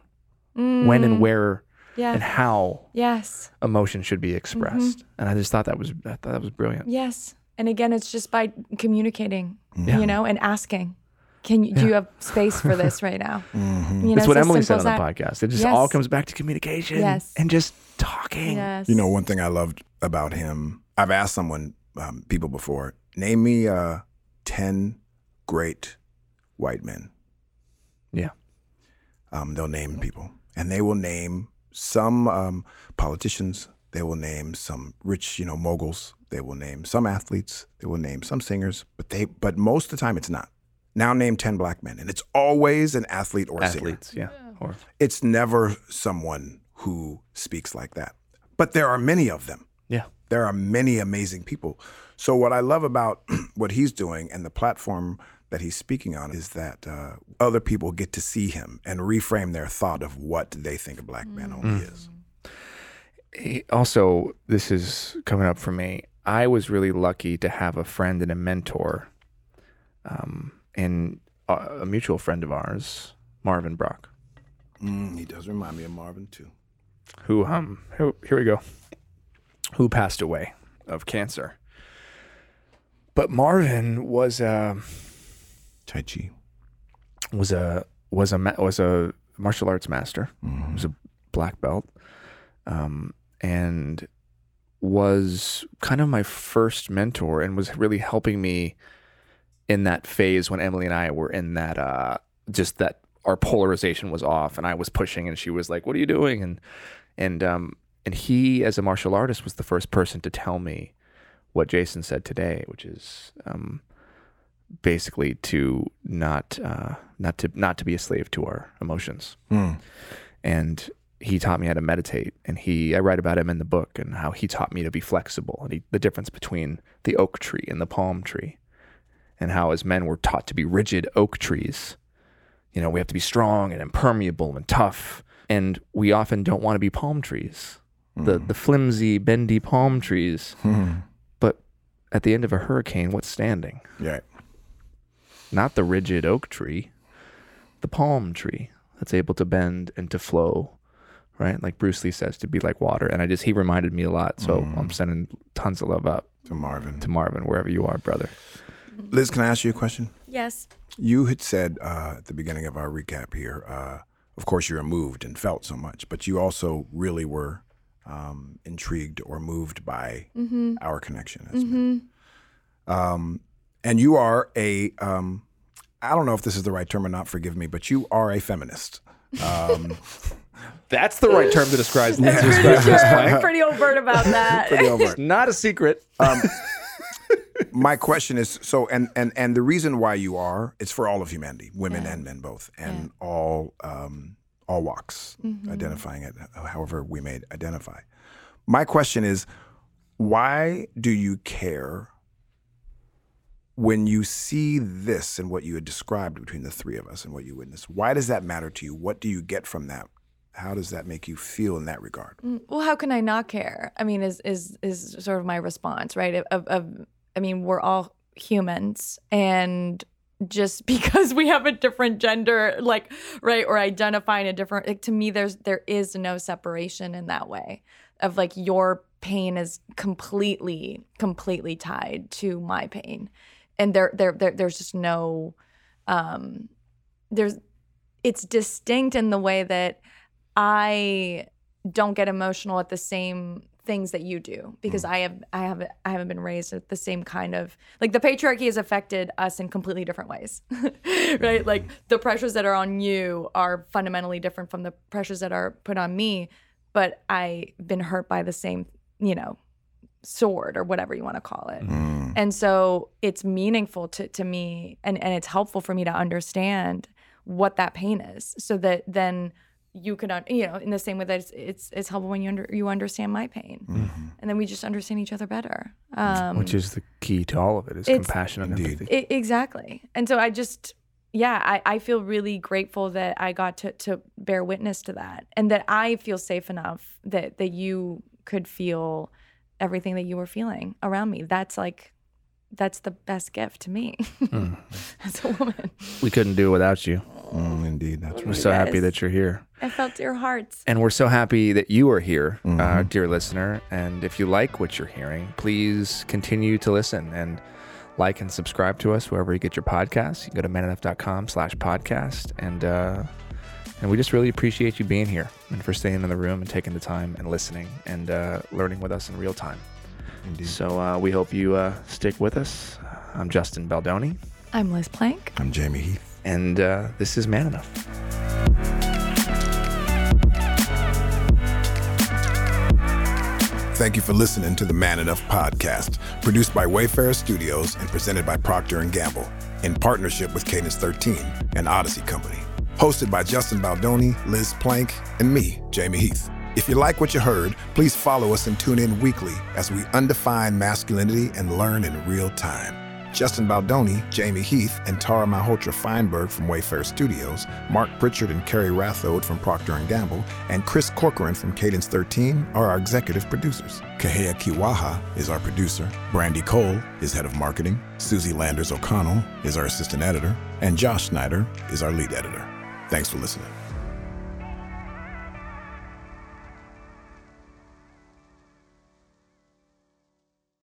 when and mm. where Yeah. and how Yes. emotion should be expressed, mm-hmm. and I just thought that was I thought that was brilliant. Yes. And again, it's just by communicating, Yeah. you know, and asking, can you, do you have space for this right now? Mm-hmm. You know, That's what it's as Emily said simple on the as that. podcast. It just all comes back to communication Yes. and just talking. Yes. You know, one thing I loved about him, I've asked someone, um, people before, name me uh, 10 great white men. Yeah. Um, they'll name people, and they will name some um, politicians. They will name some rich, you know, moguls. They will name some athletes. They will name some singers. But they, but most of the time, it's not. Now name ten black men, and it's always an athlete or a singer. Yeah. Or It's never someone who speaks like that. But there are many of them yeah. there are many amazing people. So what I love about what he's doing and the platform that he's speaking on is that uh, other people get to see him and reframe their thought of what they think a black man only is. He- Also, this is coming up for me. I was really lucky to have a friend and a mentor. Um, and a, a mutual friend of ours, Marvin Brock, Mm, he does remind me of Marvin too. who um who, here we go, who passed away of cancer. But Marvin was uh, Tai Chi. was a was a was a martial arts master. Was a black belt, um, and was kind of my first mentor, and was really helping me in that phase when Emily and I were in that uh, just that our polarization was off, and I was pushing, and she was like, "What are you doing?" and and um and he, as a martial artist, was the first person to tell me what Jason said today, which is um, basically to not uh, not to not to be a slave to our emotions. Mm. And he taught me how to meditate, and he I write about him in the book and how he taught me to be flexible and he, the difference between the oak tree and the palm tree, and how as men we're taught to be rigid oak trees. You know, we have to be strong and impermeable and tough, and we often don't want to be palm trees, the mm-hmm. the flimsy, bendy palm trees. Mm-hmm. But at the end of a hurricane, what's standing? Yeah. not the rigid oak tree, the palm tree that's able to bend and to flow, right? Like Bruce Lee says, to be like water. And I just, he reminded me a lot. So mm-hmm. I'm sending tons of love up To Marvin. to Marvin, wherever you are, brother. Liz, can I ask you a question? Yes. You had said uh, at the beginning of our recap here, uh, of course, you're moved and felt so much, but you also really were um, intrigued or moved by our connection as men. Um, and you are a, um, I don't know if this is the right term or not, forgive me, but you are a feminist. Um, That's the right term to describe, to Pretty describe sure this I'm pretty overt about that. pretty over. Not a secret. My question is so and and and the reason why you are it's for all of humanity women and men both and all um all walks mm-hmm. identifying it uh, however we may identify. My question is why do you care when you see this and what you had described between the three of us and what you witnessed? Why does that matter to you? What do you get from that? How does that make you feel in that regard? Mm, well, how can I not care? I mean, is is is sort of my response, right? Of, of I mean, we're all humans, and just because we have a different gender, like right, or identify in a different, like to me, there's there is no separation in that way. Of like your pain is completely, completely tied to my pain, and there, there, there there's just no, um, there's, it's distinct in the way that I don't get emotional at the same things that you do because mm. I have I have I haven't been raised with the same kind of like the patriarchy has affected us in completely different ways. right? Mm-hmm. Like the pressures that are on you are fundamentally different from the pressures that are put on me, but I've been hurt by the same, you know, sword or whatever you want to call it. Mm. And so it's meaningful to, to me and, and it's helpful for me to understand what that pain is so that then you can, un- you know, in the same way that it's, it's, it's helpful when you, under, you understand my pain. And then we just understand each other better. Um, Which is the key to all of it is It's- compassion and Indeed. empathy. I- exactly. And so I just, yeah, I, I feel really grateful that I got to, to bear witness to that and that I feel safe enough that, that you could feel everything that you were feeling around me. That's like, that's the best gift to me as a woman. We couldn't do it without you. Mm, indeed that's We're right so happy that you're here. I felt your hearts. And we're so happy that you are here, uh, Mm-hmm. dear listener. And if you like what you're hearing, please continue to listen and like and subscribe to us wherever you get your podcasts. You can go to manenough.com slash podcast. And, uh, and we just really appreciate you being here and for staying in the room and taking the time and listening and uh, learning with us in real time. indeed So uh, we hope you uh, stick with us. I'm Justin Baldoni, I'm Liz Plank. i'm jamey heath and uh, this is Man Enough. Thank you for listening to the Man Enough podcast, produced by Wayfarer Studios and presented by Procter & Gamble in partnership with Cadence 13 and Audacy Company. Hosted by Justin Baldoni, Liz Plank, and me, Jamey Heath. If you like what you heard, please follow us and tune in weekly as we undefine masculinity and learn in real time. Justin Baldoni, Jamey Heath, and Tara Malhotra Feinberg from Wayfarer Studios, Mark Pritchard and Kerry Rathode from Procter & Gamble, and Chris Corcoran from Cadence 13 are our executive producers. Kahea Kiwaha is our producer, Brandy Cole is head of marketing, Susie Landers O'Connell is our assistant editor, and Josh Snyder is our lead editor. Thanks for listening.